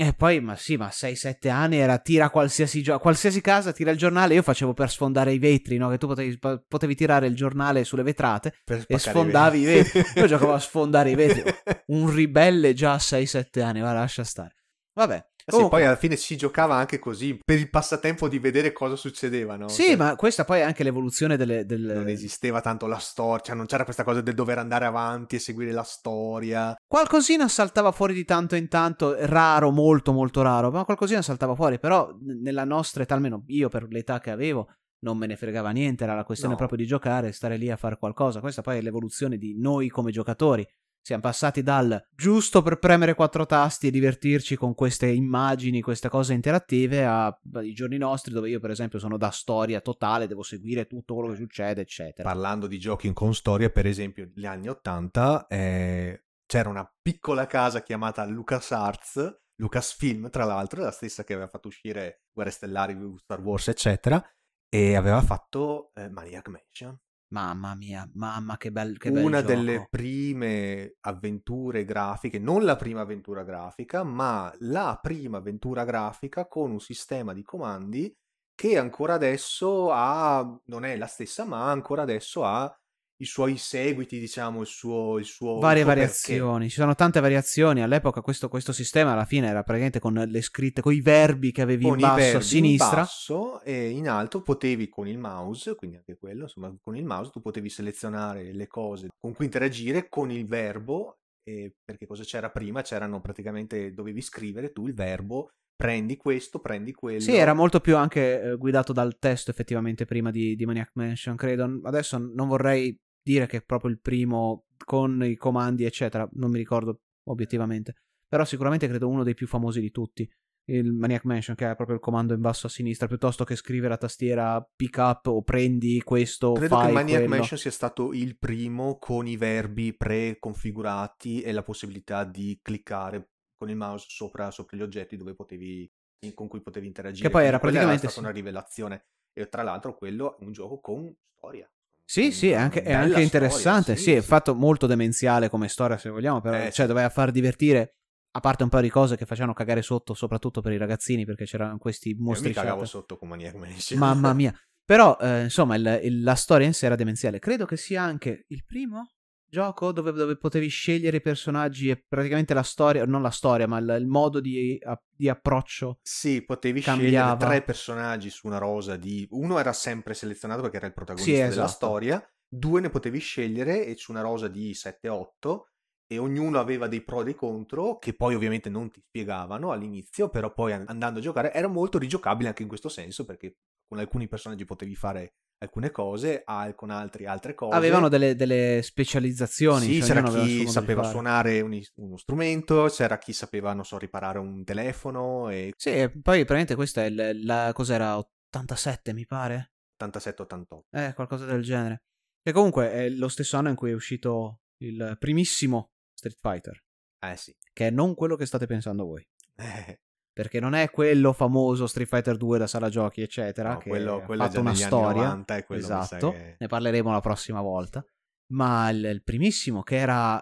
E poi, ma sì, ma 6-7 anni era tira qualsiasi, gio- qualsiasi casa, tira il giornale. Io facevo per sfondare i vetri, no? Che tu potevi, potevi tirare il giornale sulle vetrate e sfondavi i vetri. Io giocavo a sfondare i vetri. Eh Un ribelle già a 6-7 anni, ma lascia stare. Vabbè. sì, comunque- poi alla fine si giocava anche così, per il passatempo di vedere cosa succedeva, no? Sì, Cioè, ma questa poi è anche l'evoluzione delle... del- Non esisteva tanto la storia, cioè non c'era questa cosa del dover andare avanti e seguire la storia. Qualcosina saltava fuori di tanto in tanto, raro, molto molto raro, ma qualcosina saltava fuori, però nella nostra età, almeno io per l'età che avevo, non me ne fregava niente, era la questione No. proprio di giocare, stare lì a fare qualcosa. Questa poi è l'evoluzione di noi come giocatori. Siamo passati dal giusto per premere quattro tasti e divertirci con queste immagini, queste cose interattive, ai giorni nostri dove io per esempio sono da storia totale, devo seguire tutto quello che succede, eccetera. Parlando di giochi con storia, per esempio, negli anni 80 eh, c'era una piccola casa chiamata LucasArts, Lucasfilm tra l'altro, la stessa che aveva fatto uscire Guerre Stellari, Star Wars, eccetera, e aveva fatto eh, Maniac Mansion. Mamma mia, mamma che bel, che bel una gioco. delle prime avventure grafiche, non la prima avventura grafica, ma la prima avventura grafica con un sistema di comandi che ancora adesso ha, non è la stessa, ma ancora adesso ha i suoi seguiti, diciamo, il suo... Il suo varie il suo variazioni, ci sono tante variazioni. All'epoca questo, questo sistema alla fine era praticamente con le scritte, con i verbi che avevi perché. in Con i basso a sinistra. in basso e in alto potevi con il mouse, quindi anche quello, insomma, con il mouse tu potevi selezionare le cose con cui interagire con il verbo, e perché cosa c'era prima? C'erano praticamente, dovevi scrivere tu il verbo, prendi questo, prendi quello. Sì, era molto più anche eh, guidato dal testo effettivamente prima di, di Maniac Mansion, credo. Adesso non vorrei dire che è proprio il primo con i comandi, eccetera, non mi ricordo obiettivamente. Però sicuramente credo uno dei più famosi di tutti. Il Maniac Mansion, che ha proprio il comando in basso a sinistra, piuttosto che scrivere a tastiera pick up o prendi questo, Credo che Maniac quello. Mansion sia stato il primo con i verbi preconfigurati e la possibilità di cliccare con il mouse sopra, sopra gli oggetti dove potevi, con cui potevi interagire. Che poi era praticamente stata una rivelazione. E tra l'altro quello è un gioco con storia. Sì, sì, è anche, è anche storia, interessante. Sì, è fatto molto demenziale come storia, se vogliamo. Però, Eh, cioè, sì. doveva far divertire. A parte un paio di cose che facevano cagare sotto, soprattutto per i ragazzini, perché c'erano questi Io mi mostri. cagavo sotto con Mansion. Mamma mia. Però, eh, insomma, il- il- la storia in sé era demenziale. Credo che sia anche il primo gioco dove, dove potevi scegliere i personaggi e praticamente la storia, non la storia, ma il, il modo di, a- di approccio. Sì, potevi Cambiava. scegliere tre personaggi su una rosa di... Uno era sempre selezionato perché era il protagonista Sì, della esatto. storia, due ne potevi scegliere e su una rosa di 7-8 e ognuno aveva dei pro e dei contro che poi ovviamente non ti spiegavano all'inizio, però poi an- andando a giocare era molto rigiocabile anche in questo senso perché con alcuni personaggi potevi fare alcune cose, al- con altri altre cose. Avevano delle, delle specializzazioni. Sì, cioè c'era chi sapeva suonare un uno strumento, c'era chi sapeva, non so, riparare un telefono e Sì, e poi praticamente questa è il- la cos'era 87, mi pare. 87-88. Eh, qualcosa del genere. E comunque è lo stesso anno in cui è uscito il primissimo Street Fighter, Eh sì. che è non quello che state pensando voi. Eh, Perché non è quello famoso Street Fighter 2 da sala giochi, eccetera, no, che quello, ha quello è fatto una storia. 90 e quello mi sa esatto, che- ne parleremo la prossima volta. Ma il, il primissimo che era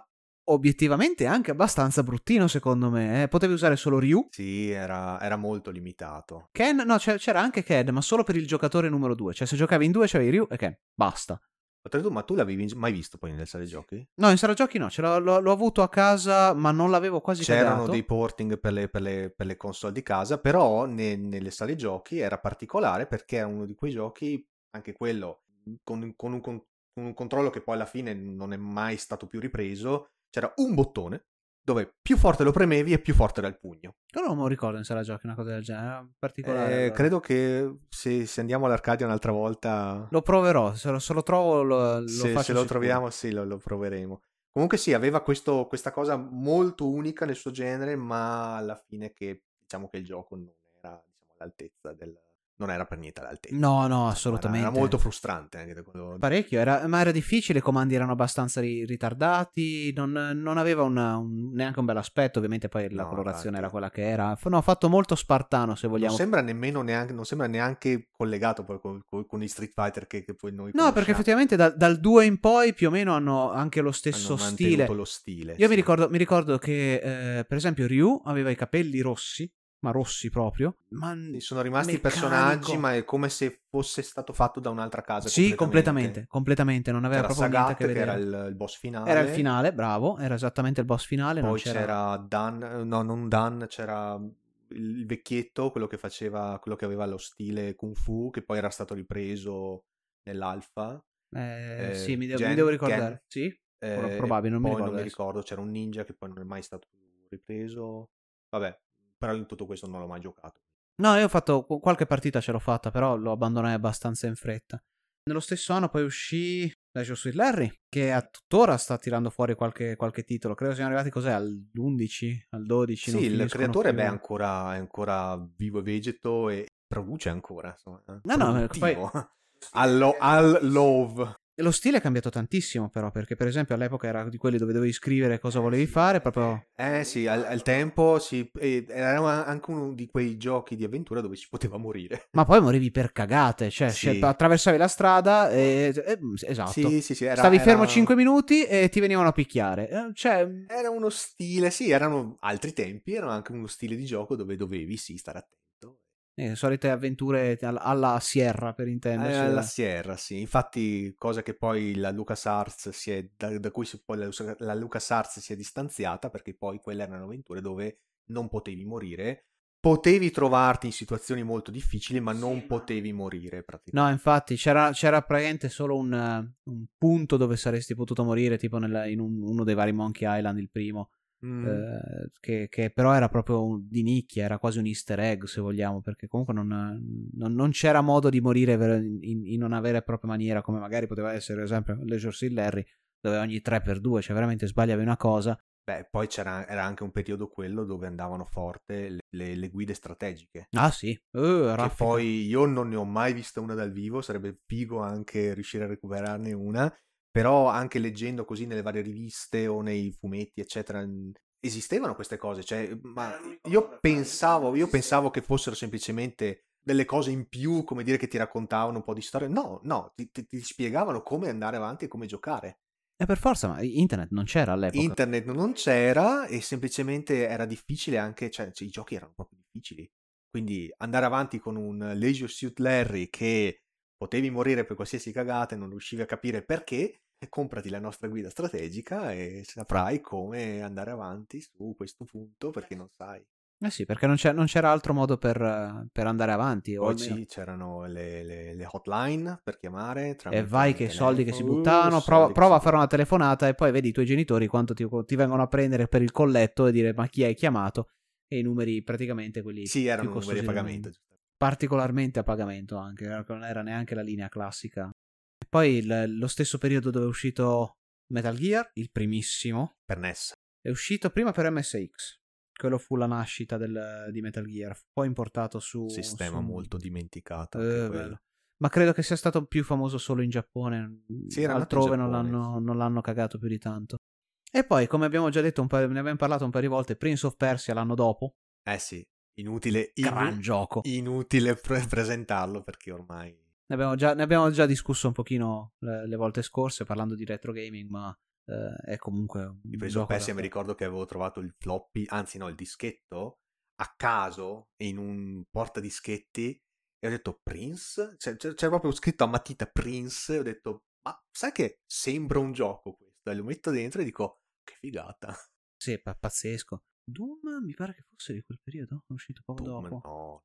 obiettivamente anche abbastanza bruttino secondo me. Eh? Potevi usare solo Ryu. Sì, era, era molto limitato. Ken, no, c'era anche Ken, ma solo per il giocatore numero 2. Cioè, se giocavi in due c'avevi Ryu e Ken. Basta. Ma tu l'avevi mai visto poi nelle sale giochi? No, in sala giochi no, l'ho, l'ho, l'ho, avuto a casa, ma non l'avevo quasi C'erano cagato. dei porting per le, per, le, per le, console di casa, però ne, nelle sale giochi era particolare perché era uno di quei giochi, anche quello, con, con, un, con un controllo che poi alla fine non è mai stato più ripreso. C'era un bottone dove più forte lo premevi e più forte era il pugno. Io non lo ricordo in sala giochi una cosa del genere, particolare. Eh, credo che se, se, andiamo all'Arcadia un'altra volta... Lo proverò, se lo, se lo trovo lo, lo se, faccio Se lo troviamo sì, lo, lo, proveremo. Comunque sì, aveva questo, questa cosa molto unica nel suo genere, ma alla fine che diciamo che il gioco non era diciamo, all'altezza del, non era per niente all'altezza. No, no, assolutamente. Era, molto frustrante anche da quello... Parecchio, era, ma era difficile, i comandi erano abbastanza ri- ritardati, non, non aveva una, un, neanche un bel aspetto, ovviamente poi la no, colorazione infatti. era quella che era. No, fatto molto spartano se vogliamo. Non sembra nemmeno neanche, non sembra neanche collegato poi con, con, con i Street Fighter che, che poi noi No, perché effettivamente da, dal 2 in poi più o meno hanno anche lo stesso hanno stile. lo stile. Io sì. mi, ricordo, mi ricordo che eh, per esempio Ryu aveva i capelli rossi ma rossi proprio. Ma sono rimasti meccanico. personaggi, ma è come se fosse stato fatto da un'altra casa. Sì, completamente, completamente. Non aveva c'era proprio Sagat, niente a che che vedere. era il, il, boss finale. Era il finale, bravo, era esattamente il boss finale. Poi c'era... c'era Dan, no, non Dan, c'era il vecchietto, quello che faceva, quello che aveva lo stile Kung Fu, che poi era stato ripreso nell'alfa. Eh, eh, sì, mi, devo, mi devo ricordare. Gen, sì, eh, probabile, non poi mi ricordo. non mi ricordo, c'era un ninja che poi non è mai stato ripreso. Vabbè, però in tutto questo non l'ho mai giocato. No, io ho fatto qualche partita ce l'ho fatta, però lo abbandonai abbastanza in fretta. Nello stesso anno poi uscì Leisure Suit Larry, che a tuttora sta tirando fuori qualche, qualche titolo. Credo siamo arrivati cos'è? All'11, al 12? Sì, il creatore beh, è, ancora, è ancora vivo e vegeto e produce ancora. Insomma, no, no, poi... al, al love. Lo stile è cambiato tantissimo, però, perché per esempio all'epoca era di quelli dove dovevi scrivere cosa volevi fare, proprio... Eh sì, al, al tempo sì, era anche uno di quei giochi di avventura dove si poteva morire. Ma poi morivi per cagate, cioè, sì. cioè attraversavi la strada e... e esatto. Sì, sì, sì. Era, Stavi era... fermo 5 minuti e ti venivano a picchiare. Eh, cioè... Era uno stile, sì, erano altri tempi, era anche uno stile di gioco dove dovevi, sì, stare attento. Eh, solite avventure alla Sierra per intenderci. Eh, alla Sierra, sì. Infatti, cosa che poi la LucasArts si è, da, da cui si, poi la, la LucasArts si è distanziata, perché poi quelle erano avventure dove non potevi morire. Potevi trovarti in situazioni molto difficili, ma non sì, potevi morire praticamente. No, infatti c'era, c'era praticamente solo un, un, punto dove saresti potuto morire, tipo nel, in un, uno dei vari Monkey Island, il primo Mm. Eh, che, che, però era proprio di nicchia, era quasi un easter egg se vogliamo, perché comunque non, non, non c'era modo di morire in, in, una vera e propria maniera, come magari poteva essere, ad esempio, Leisure Seal Larry, dove ogni 3x2, cioè veramente sbagliavi una cosa. Beh, poi c'era era anche un periodo quello dove andavano forte le, le, le guide strategiche. Ah sì, uh, che poi io non ne ho mai vista una dal vivo, sarebbe figo anche riuscire a recuperarne una però anche leggendo così nelle varie riviste o nei fumetti, eccetera, esistevano queste cose. Cioè, ma io pensavo, io pensavo che fossero semplicemente delle cose in più, come dire che ti raccontavano un po' di storia. No, no, ti, ti, ti spiegavano come andare avanti e come giocare. E per forza, ma internet non c'era all'epoca. Internet non c'era e semplicemente era difficile anche, cioè, cioè i giochi erano proprio difficili. Quindi andare avanti con un Leisure Suit Larry che potevi morire per qualsiasi cagata e non riuscivi a capire perché, comprati la nostra guida strategica e saprai come andare avanti su questo punto perché non sai. Eh sì, perché non, non c'era altro modo per, per andare avanti. Almeno... c'erano le, le, le, hotline per chiamare. E vai che soldi che si buttavano. Uh, prova, prova a fare una telefonata e poi vedi i tuoi genitori quanto ti, ti, vengono a prendere per il colletto e dire ma chi hai chiamato? E i numeri praticamente quelli. Sì, erano numeri a pagamento. Particolarmente a pagamento anche, non era neanche la linea classica poi il, lo stesso periodo dove è uscito Metal Gear, il primissimo. Per NES. È uscito prima per MSX. Quello fu la nascita del, di Metal Gear. Poi importato su. Sistema su... molto dimenticato. Eh, ma credo che sia stato più famoso solo in Giappone. Sì, Altrove non, l'hanno, non l'hanno cagato più di tanto. E poi, come abbiamo già detto, po', ne abbiamo parlato un paio di volte, Prince of Persia l'anno dopo. Eh sì, inutile. Gran inu- gioco. Inutile pre- presentarlo perché ormai ne abbiamo, già, ne abbiamo già discusso un pochino le, le, volte scorse parlando di retro gaming, ma eh, è comunque un of gioco Persia da- mi ricordo che avevo trovato il floppy, anzi no, il dischetto, a caso in un portadischetti e ho detto Prince? Cioè, c'era c'era proprio scritto a matita Prince e ho detto ma sai che sembra un gioco questo? E lo metto dentro e dico che figata. Sì, è pa- pazzesco. Doom mi pare che fosse di quel periodo, è uscito poco Doom, dopo. no,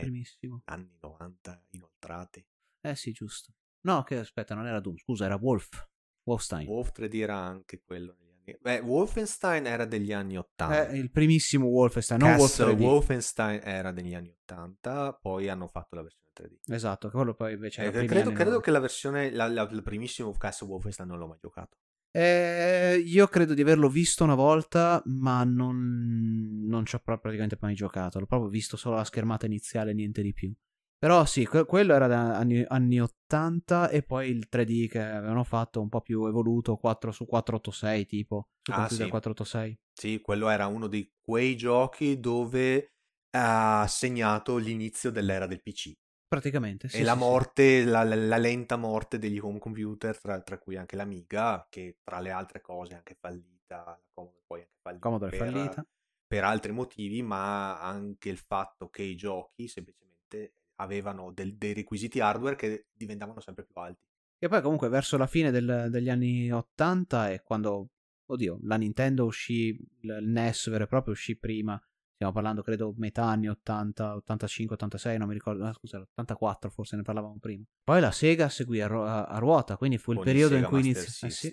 primissimo. anni 90 inoltrati. Eh sì, giusto. No, che aspetta, non era Doom, scusa, era Wolf. Wolfstein. Wolf 3D era anche quello negli anni... Beh, Wolfenstein era degli anni 80. Eh, il primissimo Wolfenstein, non Wolf Castle 3D. Wolfenstein era degli anni 80, poi hanno fatto la versione 3D. Esatto, quello poi invece Eh, credo credo 90. che la versione, la, la- il primissimo Castle Wolfenstein non l'ho mai giocato. Eh, io credo di averlo visto una volta, ma non, non ci ho praticamente mai giocato. L'ho proprio visto solo la schermata iniziale, niente di più. Però sì, que- quello era da anni, anni 80 e poi il 3D che avevano fatto un po' più evoluto 4 su 486 tipo, su Ah, computer sì. 486. Sì, quello era uno di quei giochi dove ha segnato l'inizio dell'era del PC Praticamente, sì. e la sì, sì. morte, la, la- la lenta morte degli home computer, tra, tra cui anche l'Amiga, che tra le altre cose è anche fallita, la Commodore poi anche fallita. Commodore per- fallita. per altri motivi, ma anche il fatto che i giochi semplicemente avevano del- dei requisiti hardware che diventavano sempre più alti. E poi comunque verso la fine del- degli anni 80 è quando, oddio, la Nintendo uscì, il NES vero e proprio uscì prima, stiamo parlando credo metà anni 80, 85, 86, non mi ricordo, ah, scusa, 84 forse ne parlavamo prima. Poi la Sega seguì a, ru- a- ruota, quindi fu il con periodo in cui inizi- eh sì,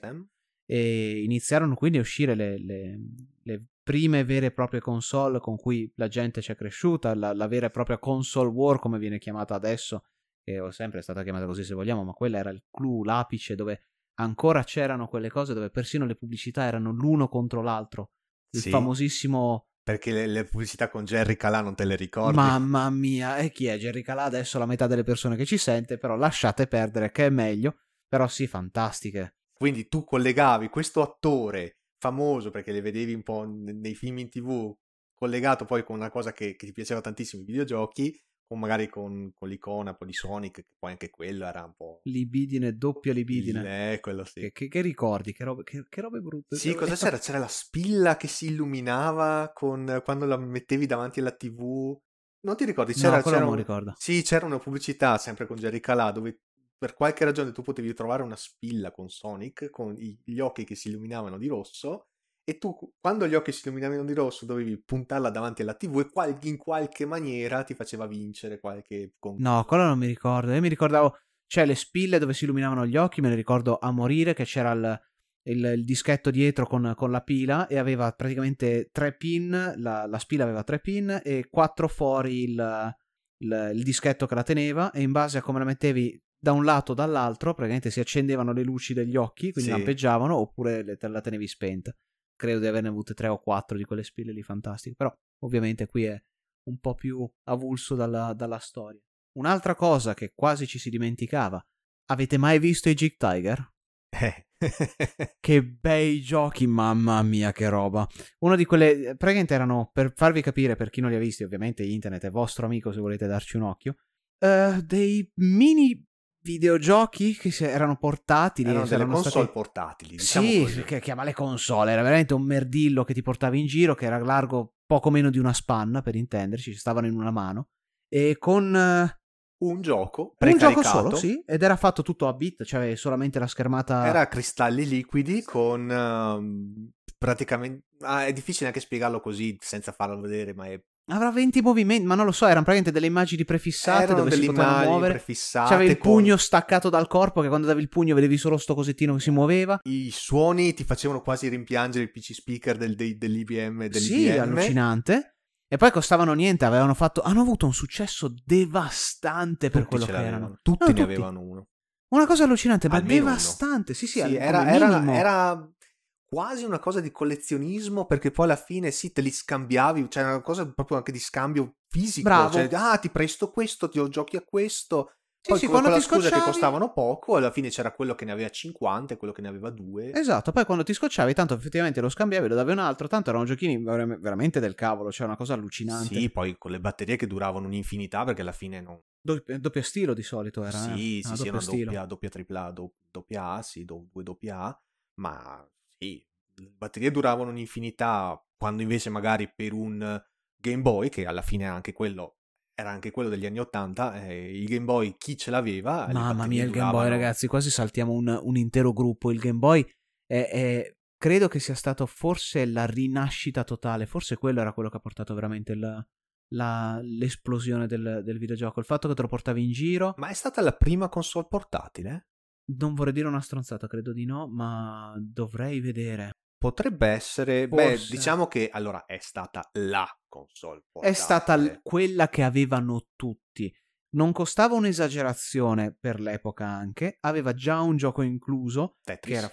e iniziarono quindi a uscire le, le- le prime vere e proprie console con cui la gente ci è cresciuta, la, la vera e propria console war come viene chiamata adesso, che è sempre stata chiamata così se vogliamo, ma quella era il clou, l'apice dove ancora c'erano quelle cose dove persino le pubblicità erano l'uno contro l'altro. Il Sì. famosissimo Perché le, le pubblicità con Jerry Calà non te le ricordi? Mamma mia, e chi è Jerry Calà? Adesso la metà delle persone che ci sente, però lasciate perdere che è meglio. Però sì, fantastiche. Quindi tu collegavi questo attore famoso, perché le vedevi un po' nei film in tv, collegato poi con una cosa che, che ti piaceva tantissimo, i videogiochi, con magari con, con l'icona un po' di Sonic, che poi anche quello era un po'... Libidine, doppia libidine. Eh, quello sì. Che, che- che ricordi? Che robe, che, che robe brutte. Sì, cosa c'era? C'era la spilla che si illuminava con, quando la mettevi davanti alla tv. Non ti ricordi? C'era, no, c'era non un- ricordo. Sì, c'era una pubblicità sempre con Jerry Calà dove per qualche ragione tu potevi trovare una spilla con Sonic con gli occhi che si illuminavano di rosso e tu quando gli occhi si illuminavano di rosso dovevi puntarla davanti alla TV e qual- in qualche maniera ti faceva vincere qualche con- No, quello non mi ricordo. Io mi ricordavo, cioè le spille dove si illuminavano gli occhi, me ne ricordo a morire che c'era il, il- il dischetto dietro con, con la pila e aveva praticamente tre pin, la, la spilla aveva tre pin e quattro fuori il, il- il dischetto che la teneva e in base a come la mettevi da un lato o dall'altro, praticamente si accendevano le luci degli occhi, quindi Sì. lampeggiavano, oppure le- la tenevi spenta. Credo di averne avute tre o quattro di quelle spille lì fantastiche, però ovviamente qui è un po' più avulso dalla, dalla storia. Un'altra cosa che quasi ci si dimenticava, avete mai visto i Jig Tiger? Eh. Che bei giochi, mamma mia, che roba. Una di quelle, praticamente erano, per farvi capire, per chi non li ha visti, ovviamente internet è vostro amico se volete darci un occhio, eh, dei mini videogiochi che erano portati. erano delle erano console stati- portatili diciamo sì, che chiama le console, era veramente un merdillo che ti portavi in giro, che era largo poco meno di una spanna, per intenderci, ci stavano in una mano, e con eh, un gioco un gioco solo, sì, ed era fatto tutto a bit, cioè solamente la schermata... Era cristalli liquidi con ehm, praticamente... ah, è difficile anche spiegarlo così senza farlo vedere, ma è... Avrà 20 movimenti, ma non lo so, erano praticamente delle immagini prefissate erano dove si potevano muovere. prefissate C'avevi il con- pugno staccato dal corpo, che quando davi il pugno vedevi solo sto cosettino che si muoveva. I suoni ti facevano quasi rimpiangere il PC speaker del, dei- dell'IBM. Dell'IBM. Sì, allucinante. E poi costavano niente, avevano fatto... Hanno avuto un successo devastante per Tutti quello ce che erano. Tutti No, ne tutti. avevano uno. Una cosa allucinante, ma Almeno uno. devastante. Sì, sì, Sì, al- era, era- era quasi una cosa di collezionismo perché poi alla fine sì, te li scambiavi, cioè una cosa proprio anche di scambio fisico. Bravo. Cioè, ah, ti presto questo, ti giochi a questo. Sì, Poi sì, con, la ti scusa che scocciavi- costavano poco, alla fine c'era quello che ne aveva 50 e quello che ne aveva 2. Esatto, poi quando ti scocciavi, tanto effettivamente lo scambiavi, lo davi un altro, tanto erano giochini ver- veramente del cavolo, cioè una cosa allucinante. Sì, poi con le batterie che duravano un'infinità perché alla fine non... Doppio, doppio stilo di solito era. sì, eh? sì, Ah, sì, doppia, doppia tripla, do- doppia A, sì, do- due doppia A, ma sì, le batterie duravano un'infinità, quando invece magari per un Game Boy, che alla fine anche quello era anche quello degli anni 80, eh, il Game Boy chi ce l'aveva? Mamma mia, il Game Boy ragazzi, quasi saltiamo un, un intero gruppo, il Game Boy è, è, credo che sia stato forse la rinascita totale, forse quello era quello che ha portato veramente il, la, l'esplosione del, del, videogioco, il fatto che te lo portavi in giro. Ma è stata la prima console portatile? Non vorrei dire una stronzata, credo di no, ma dovrei vedere. Potrebbe essere, Forse. beh, diciamo che allora è stata la console portatile. È stata l- quella che avevano tutti. Non costava un'esagerazione per l'epoca anche, aveva già un gioco incluso, Tetris. che era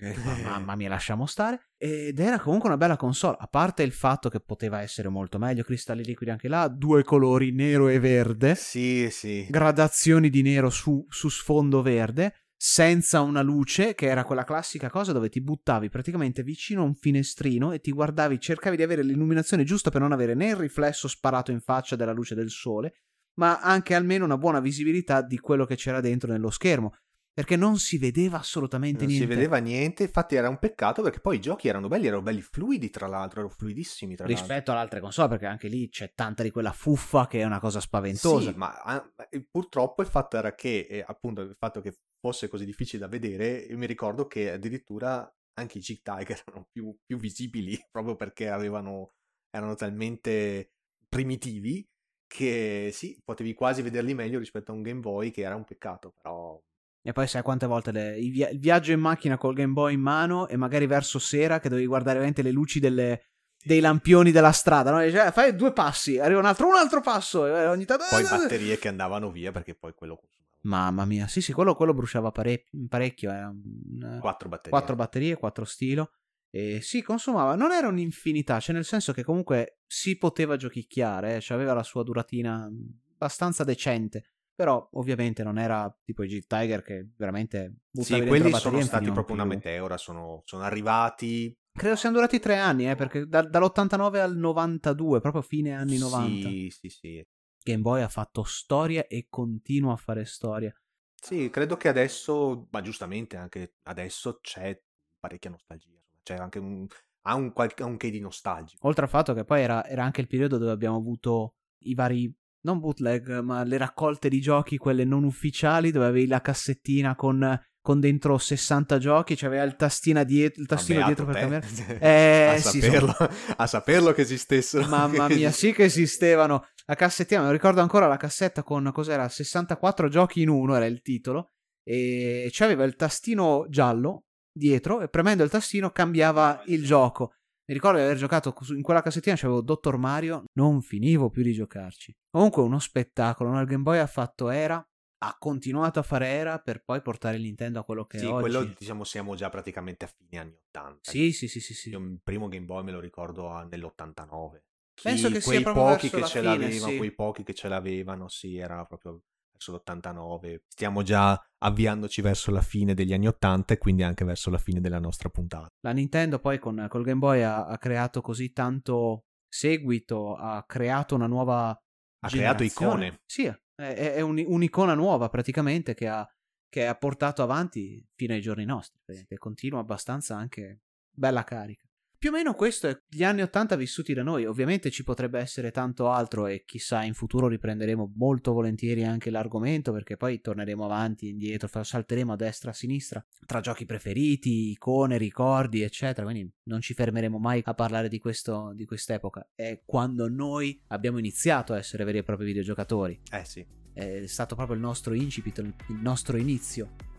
eh, mamma mia, lasciamo stare, ed era comunque una bella console, a parte il fatto che poteva essere molto meglio, cristalli liquidi anche là, due colori, nero e verde. Sì, sì. Gradazioni di nero su, su sfondo verde senza una luce, che era quella classica cosa dove ti buttavi praticamente vicino a un finestrino e ti guardavi, cercavi di avere l'illuminazione giusta per non avere né il riflesso sparato in faccia della luce del sole, ma anche almeno una buona visibilità di quello che c'era dentro nello schermo. Perché non si vedeva assolutamente non niente. Non si vedeva niente, infatti era un peccato perché poi i giochi erano belli, erano belli fluidi tra l'altro, erano fluidissimi tra Rispetto l'altro. alle altre console, perché anche lì c'è tanta di quella fuffa che è una cosa spaventosa. Sì, ma ah, purtroppo il fatto era che, eh, appunto, il fatto che fosse così difficile da vedere, io mi ricordo che addirittura anche i Chick Tiger erano più, più visibili proprio perché avevano, erano talmente primitivi che sì, potevi quasi vederli meglio rispetto a un Game Boy che era un peccato, però... E poi sai quante volte le, il, via- il, viaggio in macchina col Game Boy in mano e magari verso sera che dovevi guardare veramente le luci delle, dei lampioni della strada, no? Cioè, fai due passi, arriva un altro, un altro passo, e ogni tanto... Poi batterie che andavano via perché poi quello. Mamma mia, sì sì, quello, quello bruciava parec- parecchio, un, quattro batterie. Quattro batterie, quattro stilo. E si consumava, non era un'infinità, cioè nel senso che comunque si poteva giochicchiare, eh, cioè aveva la sua duratina abbastanza decente. Però ovviamente non era tipo i G Tiger che veramente Sì, quelli sono stati proprio una meteora, sono, sono, arrivati... Credo siano durati tre anni, eh, perché da, dall'89 al 92, proprio fine anni 90. Sì, sì, sì. Game Boy ha fatto storia e continua a fare storia. Sì, credo che adesso, ma giustamente anche adesso c'è parecchia nostalgia, c'è anche un, ha un, qualche, un che di nostalgico. Oltre al fatto che poi era, era anche il periodo dove abbiamo avuto i vari non bootleg, ma le raccolte di giochi, quelle non ufficiali, dove avevi la cassettina con, con dentro 60 giochi, cioè aveva il, tastina diet- il tastino Vabbè, dietro per cambiare. Eh, a, sì, saperlo, sono... a saperlo che esistessero. Mamma mia, sì che esistevano. La cassettina, lo ricordo ancora la cassetta con cos'era? 64 giochi in uno era il titolo. E c'aveva il tastino giallo dietro e premendo il tastino cambiava il gioco. Mi ricordo di aver giocato in quella cassettina, c'avevo Dottor Mario, non finivo più di giocarci. Comunque uno spettacolo, no? il Game Boy ha fatto era, ha continuato a fare era per poi portare Nintendo a quello che sì, è oggi. Sì, quello diciamo siamo già praticamente a fine anni 80. Sì, sì, sì, sì, sì. Io il primo Game Boy me lo ricordo nell'89. Chi, Penso che quei sia pochi che ce fine, l'avevano, sì. quei pochi che ce l'avevano, sì, era proprio verso l'89. Stiamo già avviandoci verso la fine degli anni 80 e quindi anche verso la fine della nostra puntata. La Nintendo poi con col Game Boy ha, ha creato così tanto seguito, ha creato una nuova ha creato icone. Sì, è, è un, un'icona nuova praticamente che ha, che ha portato avanti fino ai giorni nostri, che continua abbastanza anche bella carica. Più o meno questo è gli anni 80 vissuti da noi, ovviamente ci potrebbe essere tanto altro e chissà in futuro riprenderemo molto volentieri anche l'argomento perché poi torneremo avanti e indietro, salteremo a destra e a sinistra tra giochi preferiti, icone, ricordi eccetera, quindi non ci fermeremo mai a parlare di, questo, di quest'epoca, è quando noi abbiamo iniziato a essere veri e propri videogiocatori. Eh sì. È stato proprio il nostro incipit, il nostro inizio.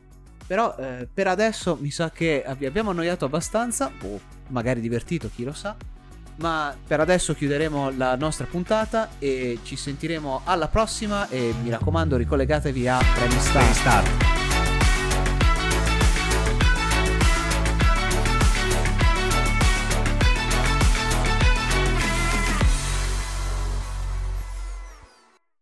Però eh, per adesso mi sa che vi abbiamo annoiato abbastanza, o magari divertito, chi lo sa. Ma per adesso chiuderemo la nostra puntata e ci sentiremo alla prossima e mi raccomando ricollegatevi a Premi. Start.